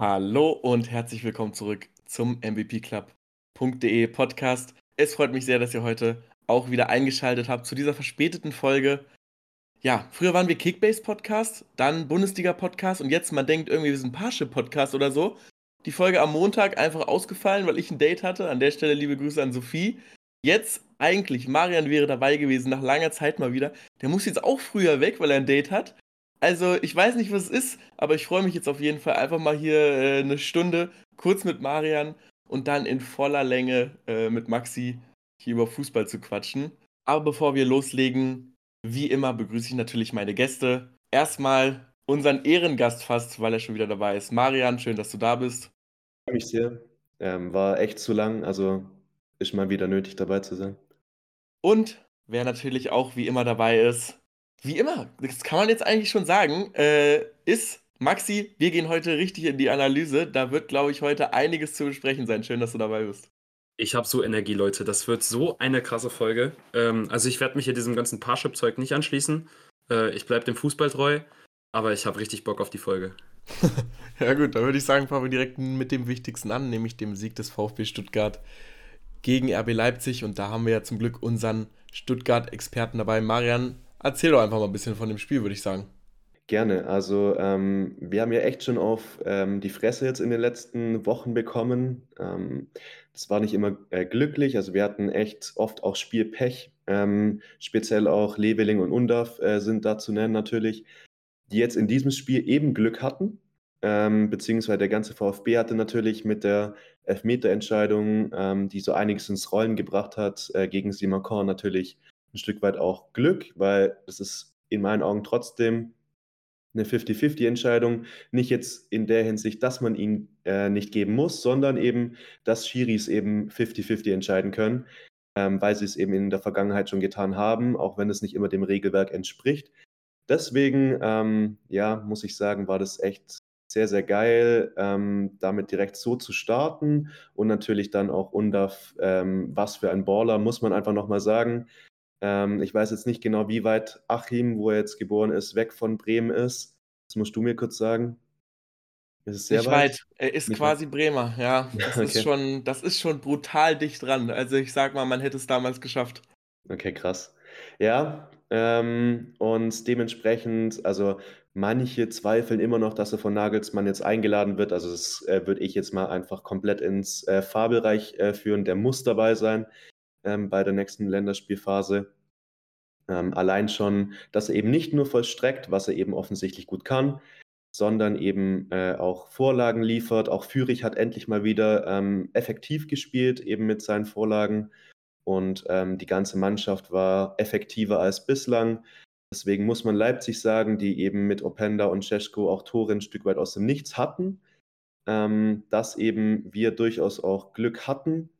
Hallo und herzlich willkommen zurück zum MVP Club.de Podcast. Es freut mich sehr, dass ihr heute auch wieder eingeschaltet habt zu dieser verspäteten Folge. Ja, früher waren wir Kickbase Podcast, dann Bundesliga Podcast und jetzt man denkt irgendwie, wir sind Parship Podcast oder so. Die Folge am Montag einfach ausgefallen, weil ich ein Date hatte. An der Stelle liebe Grüße an Sophie. Jetzt eigentlich, Marian wäre dabei gewesen, nach langer Zeit mal wieder. Der muss jetzt auch früher weg, weil er ein Date hat. Also, ich weiß nicht, was es ist, aber ich freue mich jetzt auf jeden Fall einfach mal hier äh, eine Stunde kurz mit Marian und dann in voller Länge äh, mit Maxi hier über Fußball zu quatschen. Aber bevor wir loslegen, wie immer begrüße ich natürlich meine Gäste. Erstmal unseren Ehrengast fast, weil er schon wieder dabei ist. Marian, schön, dass du da bist. Freue mich sehr. Ähm, war echt zu lang, also ist mal wieder nötig dabei zu sein. Und wer natürlich auch wie immer dabei ist, wie immer, das kann man jetzt eigentlich schon sagen, äh, ist Maxi. Wir gehen heute richtig in die Analyse. Da wird, glaube ich, heute einiges zu besprechen sein. Schön, dass du dabei bist. Ich habe so Energie, Leute. Das wird so eine krasse Folge. Ähm, also ich werde mich hier diesem ganzen Parship-Zeug nicht anschließen. Äh, ich bleibe dem Fußball treu, aber ich habe richtig Bock auf die Folge. ja gut, dann würde ich sagen, fangen wir direkt mit dem Wichtigsten an, nämlich dem Sieg des VfB Stuttgart gegen RB Leipzig. Und da haben wir ja zum Glück unseren Stuttgart-Experten dabei. Marian, Erzähl doch einfach mal ein bisschen von dem Spiel, würde ich sagen. Gerne. Also ähm, wir haben ja echt schon auf ähm, die Fresse jetzt in den letzten Wochen bekommen. Ähm, das war nicht immer äh, glücklich. Also wir hatten echt oft auch Spielpech. Ähm, speziell auch Leveling und Undaf äh, sind da zu nennen natürlich, die jetzt in diesem Spiel eben Glück hatten. Ähm, beziehungsweise der ganze VfB hatte natürlich mit der Elfmeterentscheidung, ähm, die so einiges ins Rollen gebracht hat, äh, gegen Simakon natürlich ein Stück weit auch Glück, weil es ist in meinen Augen trotzdem eine 50-50-Entscheidung. Nicht jetzt in der Hinsicht, dass man ihn äh, nicht geben muss, sondern eben, dass Schiris eben 50-50 entscheiden können, ähm, weil sie es eben in der Vergangenheit schon getan haben, auch wenn es nicht immer dem Regelwerk entspricht. Deswegen, ähm, ja, muss ich sagen, war das echt sehr, sehr geil, ähm, damit direkt so zu starten und natürlich dann auch Undaf, ähm, was für ein Baller, muss man einfach nochmal sagen. Ähm, ich weiß jetzt nicht genau, wie weit Achim, wo er jetzt geboren ist, weg von Bremen ist. Das musst du mir kurz sagen. Ist es sehr nicht weit? weit. Er ist nicht quasi weit. Bremer, ja. Das, okay. ist schon, das ist schon brutal dicht dran. Also ich sag mal, man hätte es damals geschafft. Okay, krass. Ja, ähm, und dementsprechend, also manche zweifeln immer noch, dass er von Nagelsmann jetzt eingeladen wird. Also das äh, würde ich jetzt mal einfach komplett ins äh, Fahrbereich äh, führen. Der muss dabei sein ähm, bei der nächsten Länderspielphase. Ähm, allein schon, dass er eben nicht nur vollstreckt, was er eben offensichtlich gut kann, sondern eben äh, auch Vorlagen liefert. Auch Fürich hat endlich mal wieder ähm, effektiv gespielt, eben mit seinen Vorlagen. Und ähm, die ganze Mannschaft war effektiver als bislang. Deswegen muss man Leipzig sagen, die eben mit Openda und Cesko auch Tore ein Stück weit aus dem Nichts hatten, ähm, dass eben wir durchaus auch Glück hatten,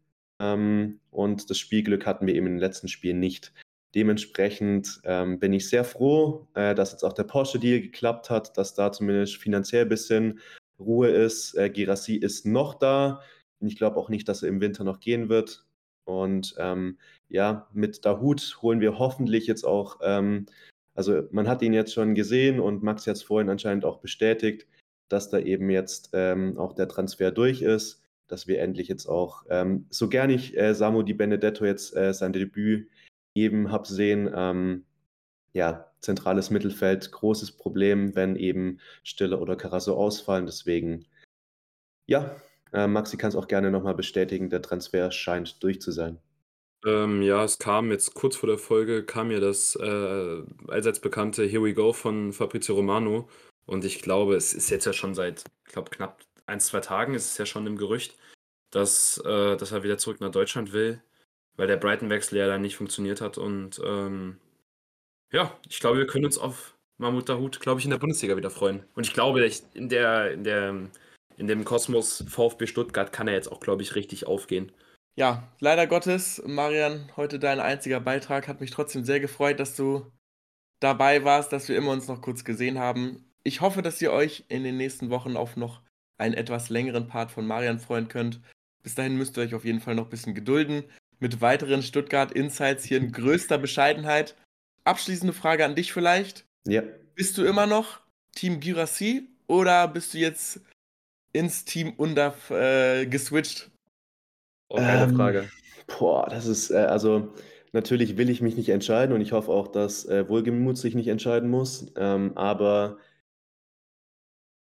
und das Spielglück hatten wir eben den letzten Spielen nicht. Dementsprechend ähm, bin ich sehr froh, äh, dass jetzt auch der Porsche-Deal geklappt hat, dass da zumindest finanziell ein bisschen Ruhe ist. Äh, Girassi ist noch da. Ich glaube auch nicht, dass er im Winter noch gehen wird. Und ähm, ja, mit Dahut holen wir hoffentlich jetzt auch, ähm, also man hat ihn jetzt schon gesehen und Max hat es vorhin anscheinend auch bestätigt, dass da eben jetzt ähm, auch der Transfer durch ist dass wir endlich jetzt auch, ähm, so gern ich äh, Samu Di Benedetto jetzt äh, sein Debüt eben habe sehen, ähm, ja, zentrales Mittelfeld, großes Problem, wenn eben Stille oder Carasso ausfallen. Deswegen, ja, äh, Maxi kann es auch gerne nochmal bestätigen, der Transfer scheint durch zu sein. Ähm, ja, es kam jetzt kurz vor der Folge, kam mir das äh, allseits bekannte Here We Go von Fabrizio Romano. Und ich glaube, es ist jetzt ja schon seit, ich glaube, knapp ein, zwei Tagen ist es ja schon im Gerücht, dass, äh, dass er wieder zurück nach Deutschland will, weil der Brighton-Wechsel ja dann nicht funktioniert hat. Und ähm, ja, ich glaube, wir können uns auf Mahmoud Dahoud, glaube ich, in der Bundesliga wieder freuen. Und ich glaube, in, der, in, der, in dem Kosmos VfB Stuttgart kann er jetzt auch, glaube ich, richtig aufgehen. Ja, leider Gottes, Marian, heute dein einziger Beitrag. Hat mich trotzdem sehr gefreut, dass du dabei warst, dass wir immer uns noch kurz gesehen haben. Ich hoffe, dass ihr euch in den nächsten Wochen auf noch einen etwas längeren Part von Marian freuen könnt. Bis dahin müsst ihr euch auf jeden Fall noch ein bisschen gedulden. Mit weiteren Stuttgart Insights hier in größter Bescheidenheit. Abschließende Frage an dich vielleicht. Ja. Bist du immer noch Team Girassi oder bist du jetzt ins Team Undaf äh, geswitcht? Oh, keine Ähm, Frage. Boah, das ist, äh, also natürlich will ich mich nicht entscheiden und ich hoffe auch, dass äh, Wohlgemut sich nicht entscheiden muss. Ähm, aber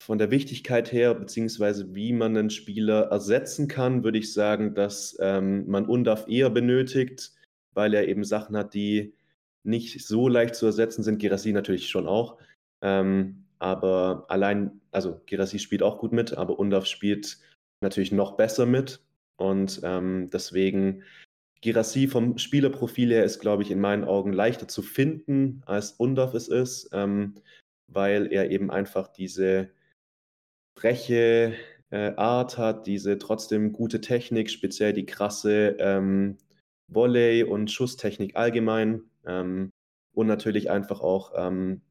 von der Wichtigkeit her, beziehungsweise wie man einen Spieler ersetzen kann, würde ich sagen, dass ähm, man Undaf eher benötigt, weil er eben Sachen hat, die nicht so leicht zu ersetzen sind. Gerassi natürlich schon auch. Ähm, aber allein, also Gerassi spielt auch gut mit, aber Undaf spielt natürlich noch besser mit. Und ähm, deswegen, Girassi vom Spielerprofil her ist, glaube ich, in meinen Augen leichter zu finden, als Undaf es ist, ähm, weil er eben einfach diese freche äh, Art hat, diese trotzdem gute Technik, speziell die krasse ähm, Volley- und Schusstechnik allgemein. Ähm, und natürlich einfach auch ähm,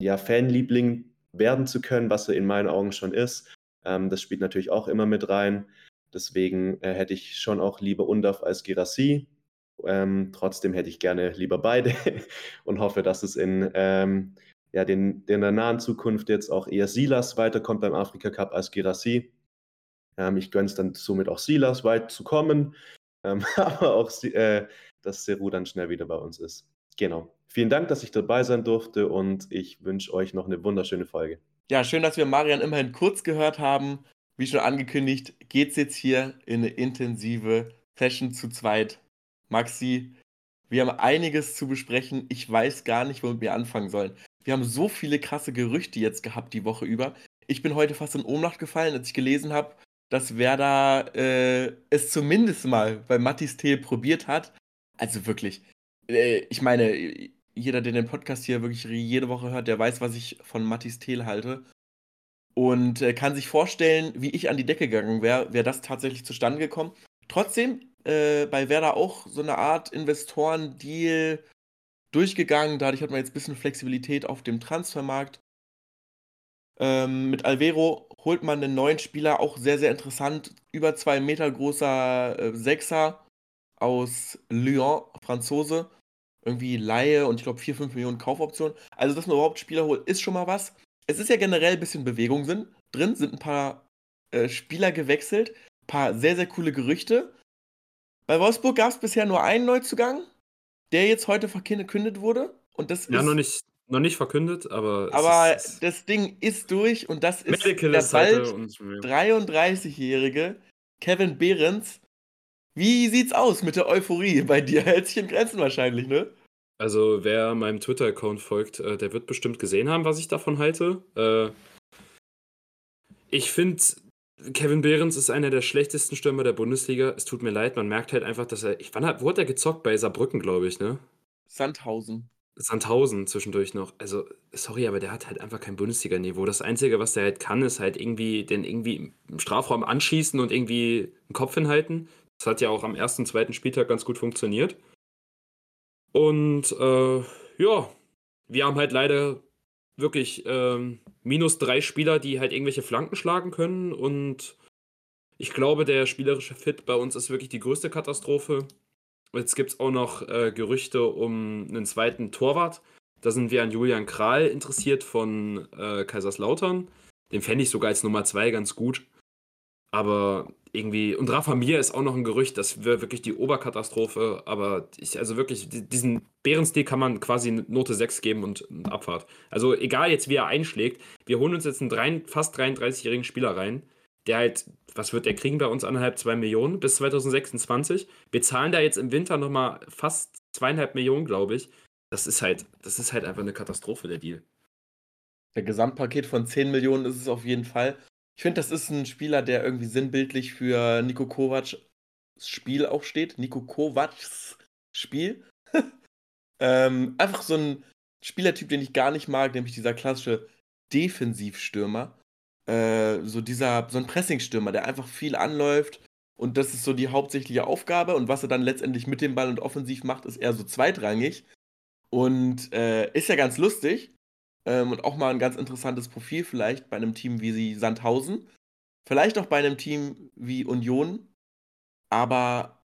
ja, Fanliebling werden zu können, was er in meinen Augen schon ist. Ähm, das spielt natürlich auch immer mit rein. Deswegen äh, hätte ich schon auch lieber Undaf als Girassi. Ähm, trotzdem hätte ich gerne lieber beide und hoffe, dass es in, ähm, ja, den, in der nahen Zukunft jetzt auch eher Silas weiterkommt beim Afrika Cup als Girassi. Ähm, ich gönne es dann somit auch Silas weit zu kommen, ähm, aber auch, äh, dass Seru dann schnell wieder bei uns ist. Genau. Vielen Dank, dass ich dabei sein durfte und ich wünsche euch noch eine wunderschöne Folge. Ja, schön, dass wir Marian immerhin kurz gehört haben. Wie schon angekündigt, geht es jetzt hier in eine intensive Session zu zweit. Maxi, wir haben einiges zu besprechen. Ich weiß gar nicht, womit wir anfangen sollen. Wir haben so viele krasse Gerüchte jetzt gehabt die Woche über. Ich bin heute fast in Ohnmacht gefallen, als ich gelesen habe, dass Werder äh, es zumindest mal bei Mattis Thiel probiert hat. Also wirklich, äh, ich meine, jeder, der den Podcast hier wirklich jede Woche hört, der weiß, was ich von Mattis Thiel halte und äh, kann sich vorstellen, wie ich an die Decke gegangen wäre, wäre das tatsächlich zustande gekommen. Trotzdem äh, bei Werder auch so eine Art Investoren-Deal durchgegangen. Dadurch hat man jetzt ein bisschen Flexibilität auf dem Transfermarkt. Ähm, mit Alvero holt man einen neuen Spieler, auch sehr, sehr interessant. Über zwei Meter großer äh, Sechser aus Lyon, Franzose. Irgendwie Laie und ich glaube 4, 5 Millionen Kaufoptionen. Also, dass man überhaupt Spieler holt, ist schon mal was es ist ja generell ein bisschen Bewegung sind, drin, sind ein paar äh, Spieler gewechselt, ein paar sehr, sehr coole Gerüchte. Bei Wolfsburg gab es bisher nur einen Neuzugang, der jetzt heute verkündet wurde. Und das ja, ist, noch nicht, noch nicht verkündet, aber. Aber ist, das Ding ist durch und das ist Medical der bald 33-jährige Kevin Behrens. Wie sieht's aus mit der Euphorie bei dir? Hält sich in Grenzen wahrscheinlich, ne? Also, wer meinem Twitter-Account folgt, äh, der wird bestimmt gesehen haben, was ich davon halte. Äh, ich finde, Kevin Behrens ist einer der schlechtesten Stürmer der Bundesliga. Es tut mir leid, man merkt halt einfach, dass er. Ich, wann hat, wo hat er gezockt? Bei Saarbrücken, glaube ich, ne? Sandhausen. Sandhausen zwischendurch noch. Also, sorry, aber der hat halt einfach kein Bundesliga-Niveau. Das Einzige, was der halt kann, ist halt irgendwie den irgendwie im Strafraum anschießen und irgendwie einen Kopf hinhalten. Das hat ja auch am ersten, zweiten Spieltag ganz gut funktioniert. Und äh, ja, wir haben halt leider wirklich ähm, minus drei Spieler, die halt irgendwelche Flanken schlagen können. Und ich glaube, der spielerische Fit bei uns ist wirklich die größte Katastrophe. Jetzt gibt es auch noch äh, Gerüchte um einen zweiten Torwart. Da sind wir an Julian Kral interessiert von äh, Kaiserslautern. Den fände ich sogar als Nummer zwei ganz gut. Aber irgendwie, und Rafa Mir ist auch noch ein Gerücht, das wäre wirklich die Oberkatastrophe, aber ich, also wirklich, diesen Bärenstil kann man quasi Note 6 geben und, Abfahrt. Also egal jetzt, wie er einschlägt, wir holen uns jetzt einen drei, fast 33-jährigen Spieler rein, der halt, was wird der kriegen bei uns, anderthalb, zwei Millionen bis 2026. Wir zahlen da jetzt im Winter nochmal fast zweieinhalb Millionen, glaube ich. Das ist halt, das ist halt einfach eine Katastrophe, der Deal. Der Gesamtpaket von 10 Millionen ist es auf jeden Fall. Ich finde, das ist ein Spieler, der irgendwie sinnbildlich für Nico Kovacs Spiel auch steht. Nico Kovacs Spiel. ähm, einfach so ein Spielertyp, den ich gar nicht mag, nämlich dieser klassische Defensivstürmer. Äh, so dieser, so ein Pressingstürmer, der einfach viel anläuft. Und das ist so die hauptsächliche Aufgabe. Und was er dann letztendlich mit dem Ball und offensiv macht, ist eher so zweitrangig. Und äh, ist ja ganz lustig. Ähm, und auch mal ein ganz interessantes Profil vielleicht bei einem Team wie sie Sandhausen. Vielleicht auch bei einem Team wie Union. Aber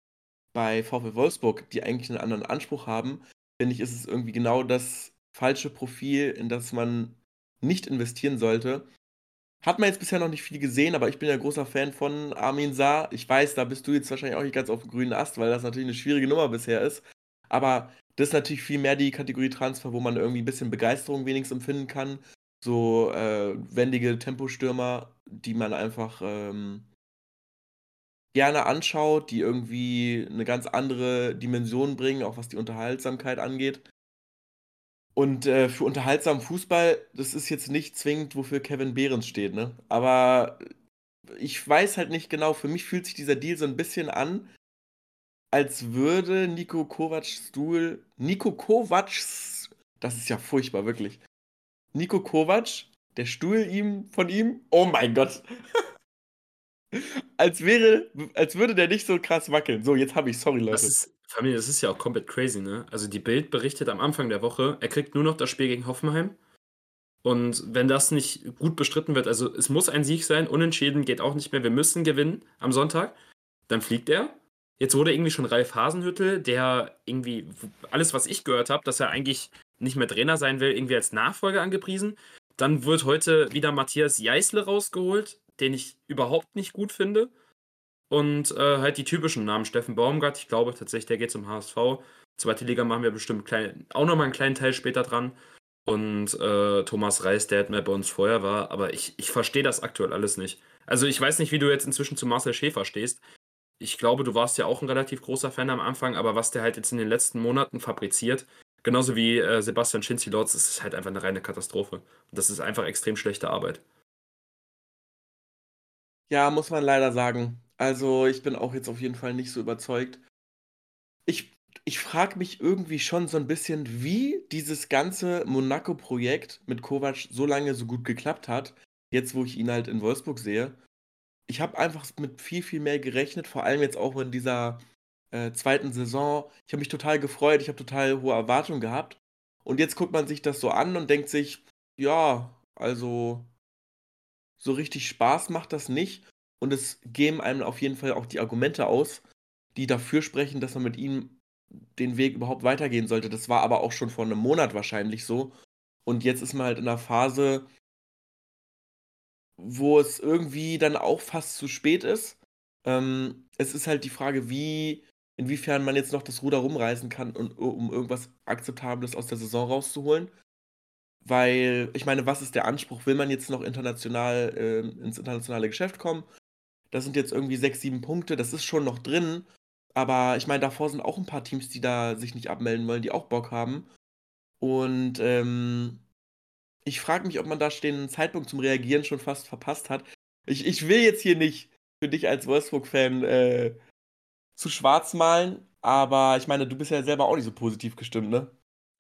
bei VfL Wolfsburg, die eigentlich einen anderen Anspruch haben, finde ich, ist es irgendwie genau das falsche Profil, in das man nicht investieren sollte. hat man jetzt bisher noch nicht viel gesehen, aber ich bin ja großer Fan von Armin Saar. Ich weiß, da bist du jetzt wahrscheinlich auch nicht ganz auf dem grünen Ast, weil das natürlich eine schwierige Nummer bisher ist. Aber das ist natürlich viel mehr die Kategorie Transfer, wo man irgendwie ein bisschen Begeisterung wenigstens empfinden kann. So äh, wendige Tempostürmer, die man einfach ähm, gerne anschaut, die irgendwie eine ganz andere Dimension bringen, auch was die Unterhaltsamkeit angeht. Und äh, für unterhaltsamen Fußball, das ist jetzt nicht zwingend, wofür Kevin Behrens steht, ne? Aber ich weiß halt nicht genau, für mich fühlt sich dieser Deal so ein bisschen an, als würde Nico Kovacs Stuhl. Nico Kovacs. Das ist ja furchtbar, wirklich. Nico Kovac, der Stuhl ihm von ihm. Oh mein Gott. als wäre, als würde der nicht so krass wackeln. So, jetzt habe ich, sorry, Leute. Das ist, Familie, das ist ja auch komplett crazy, ne? Also die Bild berichtet am Anfang der Woche, er kriegt nur noch das Spiel gegen Hoffenheim. Und wenn das nicht gut bestritten wird, also es muss ein Sieg sein, unentschieden geht auch nicht mehr, wir müssen gewinnen am Sonntag, dann fliegt er. Jetzt wurde irgendwie schon Ralf Hasenhüttel, der irgendwie alles, was ich gehört habe, dass er eigentlich nicht mehr Trainer sein will, irgendwie als Nachfolger angepriesen. Dann wird heute wieder Matthias Jeißle rausgeholt, den ich überhaupt nicht gut finde. Und äh, halt die typischen Namen. Steffen Baumgart, ich glaube tatsächlich, der geht zum HSV. Zweite Liga machen wir bestimmt klein, auch nochmal einen kleinen Teil später dran. Und äh, Thomas Reis, der halt mal bei uns vorher war. Aber ich, ich verstehe das aktuell alles nicht. Also ich weiß nicht, wie du jetzt inzwischen zu Marcel Schäfer stehst. Ich glaube, du warst ja auch ein relativ großer Fan am Anfang, aber was der halt jetzt in den letzten Monaten fabriziert, genauso wie äh, Sebastian Schinzi-Lotz, ist halt einfach eine reine Katastrophe. Und das ist einfach extrem schlechte Arbeit. Ja, muss man leider sagen. Also, ich bin auch jetzt auf jeden Fall nicht so überzeugt. Ich ich frage mich irgendwie schon so ein bisschen, wie dieses ganze Monaco-Projekt mit Kovac so lange so gut geklappt hat, jetzt, wo ich ihn halt in Wolfsburg sehe. Ich habe einfach mit viel, viel mehr gerechnet, vor allem jetzt auch in dieser äh, zweiten Saison. Ich habe mich total gefreut, ich habe total hohe Erwartungen gehabt. Und jetzt guckt man sich das so an und denkt sich, ja, also so richtig Spaß macht das nicht und es geben einem auf jeden Fall auch die Argumente aus, die dafür sprechen, dass man mit ihm den Weg überhaupt weitergehen sollte. Das war aber auch schon vor einem Monat wahrscheinlich so. Und jetzt ist man halt in einer Phase, wo es irgendwie dann auch fast zu spät ist. Ähm, es ist halt die Frage, wie, inwiefern man jetzt noch das Ruder rumreißen kann, und, um irgendwas Akzeptables aus der Saison rauszuholen. Weil, ich meine, was ist der Anspruch? Will man jetzt noch international äh, ins internationale Geschäft kommen? Das sind jetzt irgendwie sechs, sieben Punkte, das ist schon noch drin. Aber ich meine, davor sind auch ein paar Teams, die da sich nicht abmelden wollen, die auch Bock haben. Und ähm, ich frage mich, ob man da den Zeitpunkt zum Reagieren schon fast verpasst hat. Ich, ich will jetzt hier nicht für dich als Wolfsburg-Fan äh, zu schwarz malen, aber ich meine, du bist ja selber auch nicht so positiv gestimmt, ne?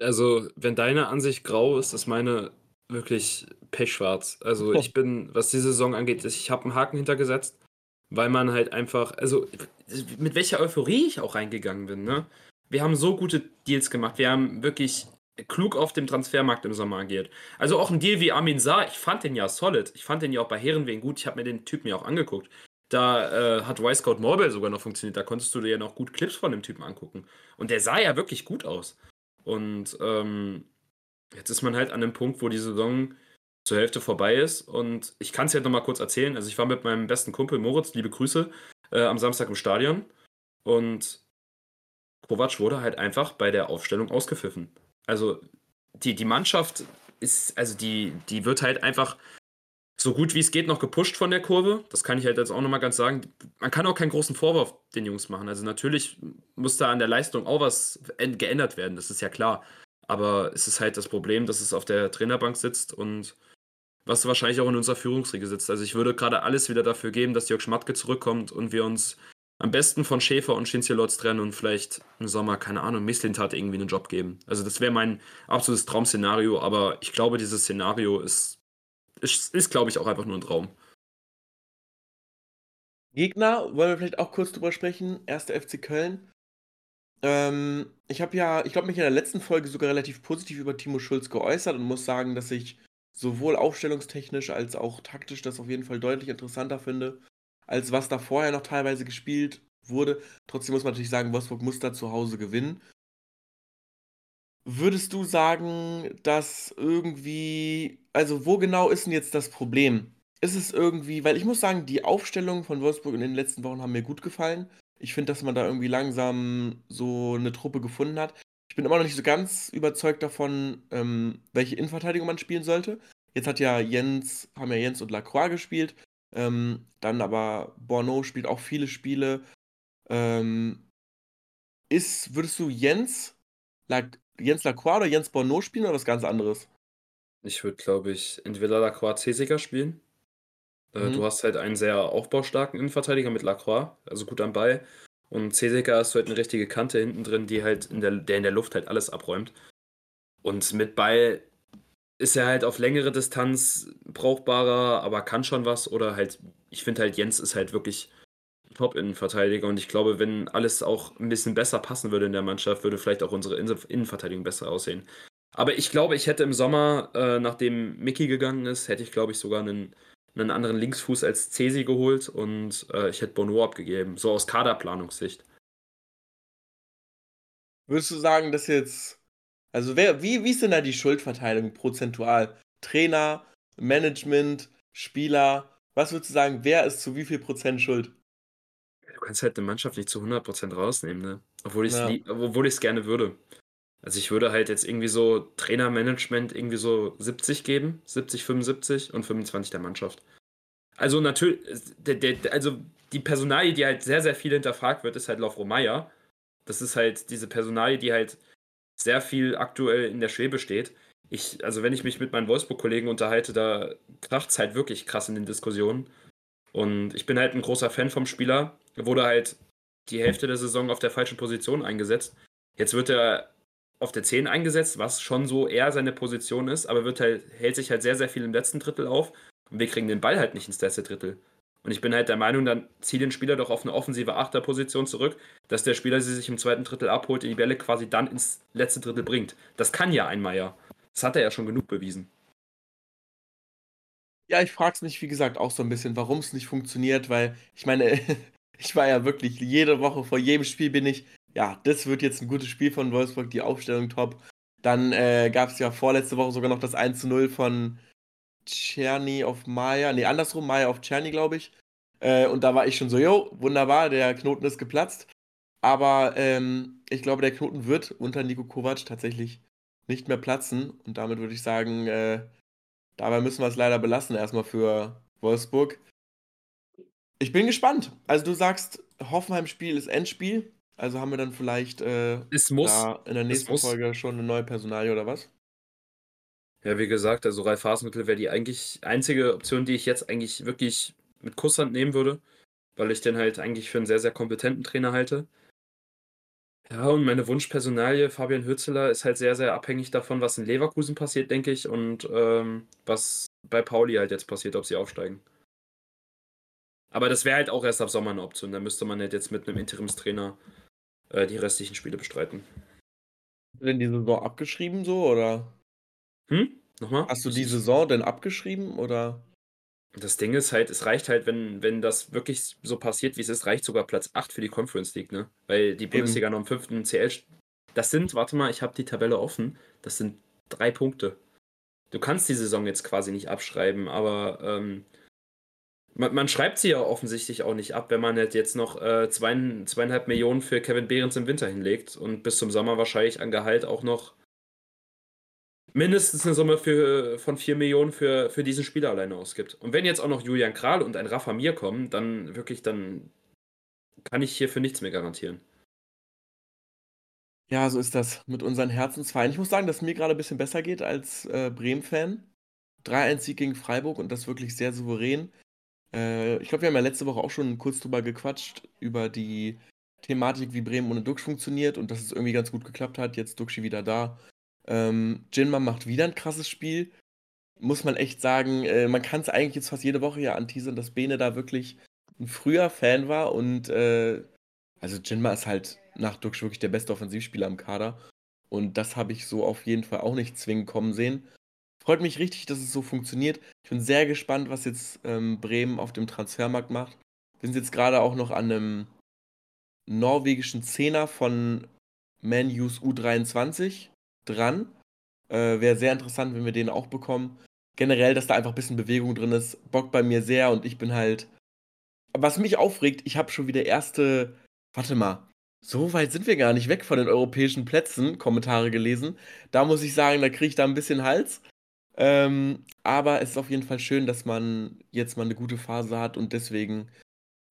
Also, wenn deine Ansicht grau ist, ist meine wirklich pechschwarz. Also, ich bin, was die Saison angeht, ich habe einen Haken hintergesetzt weil man halt einfach, also mit welcher Euphorie ich auch reingegangen bin, ne? Wir haben so gute Deals gemacht, wir haben wirklich klug auf dem Transfermarkt im Sommer agiert. Also auch ein Deal wie Armin Saar, ich fand den ja solid, ich fand den ja auch bei Herrenwegen gut, ich habe mir den Typen ja auch angeguckt. Da äh, hat Y-Scout Mobile sogar noch funktioniert, da konntest du dir ja noch gut Clips von dem Typen angucken. Und der sah ja wirklich gut aus. Und ähm, jetzt ist man halt an dem Punkt, wo die Saison zur Hälfte vorbei ist. Und ich kann es ja noch mal kurz erzählen. Also ich war mit meinem besten Kumpel Moritz, liebe Grüße, äh, am Samstag im Stadion. Und Kovac wurde halt einfach bei der Aufstellung ausgepfiffen. Also die, die Mannschaft ist, also die, die wird halt einfach so gut wie es geht noch gepusht von der Kurve. Das kann ich halt jetzt auch nochmal ganz sagen. Man kann auch keinen großen Vorwurf den Jungs machen. Also natürlich muss da an der Leistung auch was geändert werden, das ist ja klar. Aber es ist halt das Problem, dass es auf der Trainerbank sitzt und was wahrscheinlich auch in unserer Führungsriege sitzt. Also ich würde gerade alles wieder dafür geben, dass Jörg Schmatke zurückkommt und wir uns am besten von Schäfer und Schinzielotz trennen und vielleicht im Sommer, keine Ahnung, Misslintat irgendwie einen Job geben. Also das wäre mein absolutes Traum-Szenario, aber ich glaube, dieses Szenario ist, ist, ist glaube ich, auch einfach nur ein Traum. Gegner, wollen wir vielleicht auch kurz drüber sprechen. Erster FC Köln. Ähm, ich habe ja, ich glaube, mich in der letzten Folge sogar relativ positiv über Timo Schulz geäußert und muss sagen, dass ich sowohl aufstellungstechnisch als auch taktisch das auf jeden Fall deutlich interessanter finde, als was da vorher noch teilweise gespielt wurde. Trotzdem muss man natürlich sagen, Wolfsburg muss da zu Hause gewinnen. Würdest du sagen, dass irgendwie, also wo genau ist denn jetzt das Problem? ist es irgendwie, weil ich muss sagen, die Aufstellung von Wolfsburg in den letzten Wochen haben mir gut gefallen. Ich finde, dass man da irgendwie langsam so eine Truppe gefunden hat. Ich bin immer noch nicht so ganz überzeugt davon, ähm, welche Innenverteidigung man spielen sollte. Jetzt hat ja Jens, haben ja Jens und Lacroix gespielt. Ähm, dann aber Borneau spielt auch viele Spiele. Ähm, ist, würdest du Jens, La, Jens Lacroix oder Jens Borneau spielen oder was ganz anderes? Ich würde, glaube ich, entweder Lacroix Cesiger spielen. Äh, mhm. Du hast halt einen sehr aufbaustarken Innenverteidiger mit Lacroix, also gut am Ball. Und Cesiger hast du halt eine richtige Kante hinten drin, die halt in der, der in der Luft halt alles abräumt. Und mit Ball ist er halt auf längere Distanz brauchbarer, aber kann schon was. Oder halt, ich finde halt, Jens ist halt wirklich Top-Innenverteidiger und ich glaube, wenn alles auch ein bisschen besser passen würde in der Mannschaft, würde vielleicht auch unsere Innenverteidigung besser aussehen. Aber ich glaube, ich hätte im Sommer, äh, nachdem Mickey gegangen ist, hätte ich, glaube ich, sogar einen, einen anderen Linksfuß als Cesi geholt und äh, ich hätte Bono abgegeben, so aus Kaderplanungssicht. Würdest du sagen, dass jetzt also wer, wie, wie ist denn da die Schuldverteilung prozentual? Trainer, Management, Spieler? Was würdest du sagen, wer ist zu wie viel Prozent schuld? Du kannst halt eine Mannschaft nicht zu 100% rausnehmen, ne? Obwohl ich es ja. gerne würde. Also ich würde halt jetzt irgendwie so Trainermanagement irgendwie so 70 geben, 70, 75 und 25 der Mannschaft. Also natürlich, der, der, also die Personalie, die halt sehr, sehr viel hinterfragt wird, ist halt Lauf Romaya. Das ist halt diese Personalie, die halt sehr viel aktuell in der Schwebe steht. Ich, also wenn ich mich mit meinen Wolfsburg-Kollegen unterhalte, da kracht es halt wirklich krass in den Diskussionen. Und ich bin halt ein großer Fan vom Spieler. Er wurde halt die Hälfte der Saison auf der falschen Position eingesetzt. Jetzt wird er auf der 10 eingesetzt, was schon so eher seine Position ist, aber wird halt, hält sich halt sehr, sehr viel im letzten Drittel auf. Und wir kriegen den Ball halt nicht ins letzte Drittel. Und ich bin halt der Meinung, dann zieh den Spieler doch auf eine offensive Achterposition zurück, dass der Spieler sie sich im zweiten Drittel abholt und die Bälle quasi dann ins letzte Drittel bringt. Das kann ja ein Meier. Das hat er ja schon genug bewiesen. Ja, ich frage es mich, wie gesagt, auch so ein bisschen, warum es nicht funktioniert, weil ich meine, ich war ja wirklich jede Woche vor jedem Spiel bin ich, ja, das wird jetzt ein gutes Spiel von Wolfsburg, die Aufstellung top. Dann äh, gab es ja vorletzte Woche sogar noch das 1 zu 0 von Czerny auf Maya, nee, andersrum, Maya auf Czerny, glaube ich. Äh, und da war ich schon so, jo, wunderbar, der Knoten ist geplatzt. Aber ähm, ich glaube, der Knoten wird unter Nico Kovac tatsächlich nicht mehr platzen. Und damit würde ich sagen, äh, dabei müssen wir es leider belassen, erstmal für Wolfsburg. Ich bin gespannt. Also du sagst, Hoffenheim-Spiel ist Endspiel. Also haben wir dann vielleicht äh, es muss, in der nächsten Folge schon eine neue Personalie oder was? Ja, wie gesagt, also Ralf Hasenmittel wäre die eigentlich einzige Option, die ich jetzt eigentlich wirklich mit Kusshand nehmen würde, weil ich den halt eigentlich für einen sehr, sehr kompetenten Trainer halte. Ja, und meine Wunschpersonalie, Fabian Hürzeler, ist halt sehr, sehr abhängig davon, was in Leverkusen passiert, denke ich, und ähm, was bei Pauli halt jetzt passiert, ob sie aufsteigen. Aber das wäre halt auch erst ab Sommer eine Option. Da müsste man halt jetzt mit einem Interimstrainer äh, die restlichen Spiele bestreiten. Denn die Saison abgeschrieben so, oder? Hm? Nochmal? Hast du die Saison denn abgeschrieben oder? Das Ding ist halt, es reicht halt, wenn, wenn das wirklich so passiert, wie es ist, reicht sogar Platz 8 für die Conference League, ne? Weil die Bundesliga Eben. noch im fünften CL. Das sind, warte mal, ich habe die Tabelle offen. Das sind drei Punkte. Du kannst die Saison jetzt quasi nicht abschreiben, aber ähm, man, man, schreibt sie ja offensichtlich auch nicht ab, wenn man halt jetzt noch äh, zwei, zweieinhalb Millionen für Kevin Behrens im Winter hinlegt und bis zum Sommer wahrscheinlich an Gehalt auch noch mindestens eine Summe für, von 4 Millionen für, für diesen Spieler alleine ausgibt. Und wenn jetzt auch noch Julian Kral und ein Rafa Mir kommen, dann wirklich, dann kann ich hier für nichts mehr garantieren. Ja, so ist das mit unseren Herzensvereinen. Ich muss sagen, dass es mir gerade ein bisschen besser geht als äh, Bremen-Fan. 3-1-Sieg gegen Freiburg und das wirklich sehr souverän. Äh, ich glaube, wir haben ja letzte Woche auch schon kurz drüber gequatscht, über die Thematik, wie Bremen ohne Dux funktioniert und dass es irgendwie ganz gut geklappt hat. Jetzt Duxi wieder da. Ähm, Jinma macht wieder ein krasses Spiel. Muss man echt sagen, äh, man kann es eigentlich jetzt fast jede Woche ja anteasern, dass Bene da wirklich ein früher Fan war und äh, also Jinma ist halt nach Dux wirklich der beste Offensivspieler im Kader. Und das habe ich so auf jeden Fall auch nicht zwingend kommen sehen. Freut mich richtig, dass es so funktioniert. Ich bin sehr gespannt, was jetzt ähm, Bremen auf dem Transfermarkt macht. Wir sind jetzt gerade auch noch an einem norwegischen Zehner von Man U's U23 dran. Äh, Wäre sehr interessant, wenn wir den auch bekommen. generell, dass da einfach ein bisschen Bewegung drin ist, bockt bei mir sehr und ich bin halt. Was mich aufregt, ich habe schon wieder erste. Warte mal. So weit sind wir gar nicht weg von den europäischen Plätzen, Kommentare gelesen. Da muss ich sagen, da kriege ich da ein bisschen Hals. Ähm, aber es ist auf jeden Fall schön, dass man jetzt mal eine gute Phase hat und deswegen,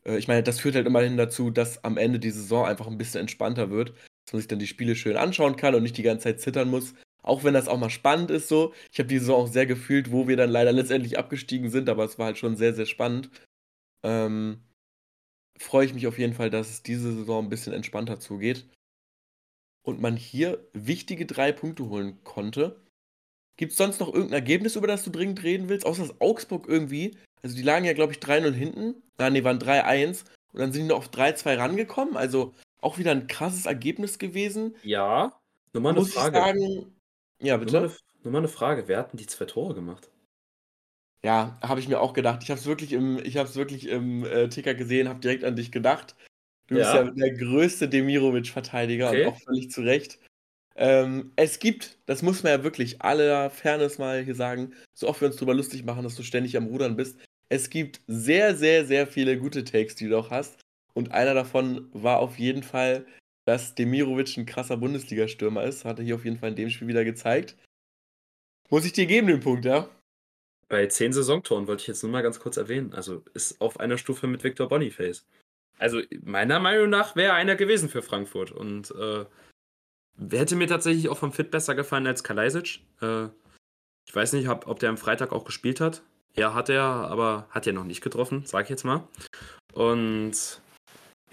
äh, ich meine, das führt halt immerhin dazu, dass am Ende die Saison einfach ein bisschen entspannter wird, dass man sich dann die Spiele schön anschauen kann und nicht die ganze Zeit zittern muss. Auch wenn das auch mal spannend ist so. Ich habe die Saison auch sehr gefühlt, wo wir dann leider letztendlich abgestiegen sind, aber es war halt schon sehr, sehr spannend. Ähm, freue ich mich auf jeden Fall, dass es diese Saison ein bisschen entspannter zugeht und man hier wichtige drei Punkte holen konnte. Gibt es sonst noch irgendein Ergebnis, über das du dringend reden willst? Außer dass Augsburg irgendwie, also die lagen ja, glaube ich, 3-0 hinten. Nein, die waren 3-1 und dann sind die noch auf 3-2 rangekommen. Also auch wieder ein krasses Ergebnis gewesen. Ja, nur mal eine Muss Frage. ich sagen, ja, Nur mal, bitte. eine, nur mal eine Frage. Wer hat denn die zwei Tore gemacht? Ja, habe ich mir auch gedacht. Ich habe es wirklich im, ich hab's wirklich im äh, Ticker gesehen, habe direkt an dich gedacht. Du bist ja Ja, der größte Demirovic-Verteidiger und okay. auch völlig zu Recht. Ähm, es gibt, das muss man ja wirklich aller Fairness mal hier sagen, so oft wir uns drüber lustig machen, dass du ständig am Rudern bist. Es gibt sehr, sehr, sehr viele gute Takes, die du auch hast. Und einer davon war auf jeden Fall, dass Demirovic ein krasser Bundesliga-Stürmer ist. Hat er hier auf jeden Fall in dem Spiel wieder gezeigt. Muss ich dir geben, den Punkt, ja? Bei zehn Saisontoren wollte ich jetzt nur mal ganz kurz erwähnen. Also ist auf einer Stufe mit Victor Boniface. Also meiner Meinung nach wäre einer gewesen für Frankfurt. Und äh, hätte mir tatsächlich auch vom Fit besser gefallen als Kalajdzic. Äh, ich weiß nicht, ob, ob der am Freitag auch gespielt hat. Ja, hat er, aber hat er noch nicht getroffen, sag ich jetzt mal. Und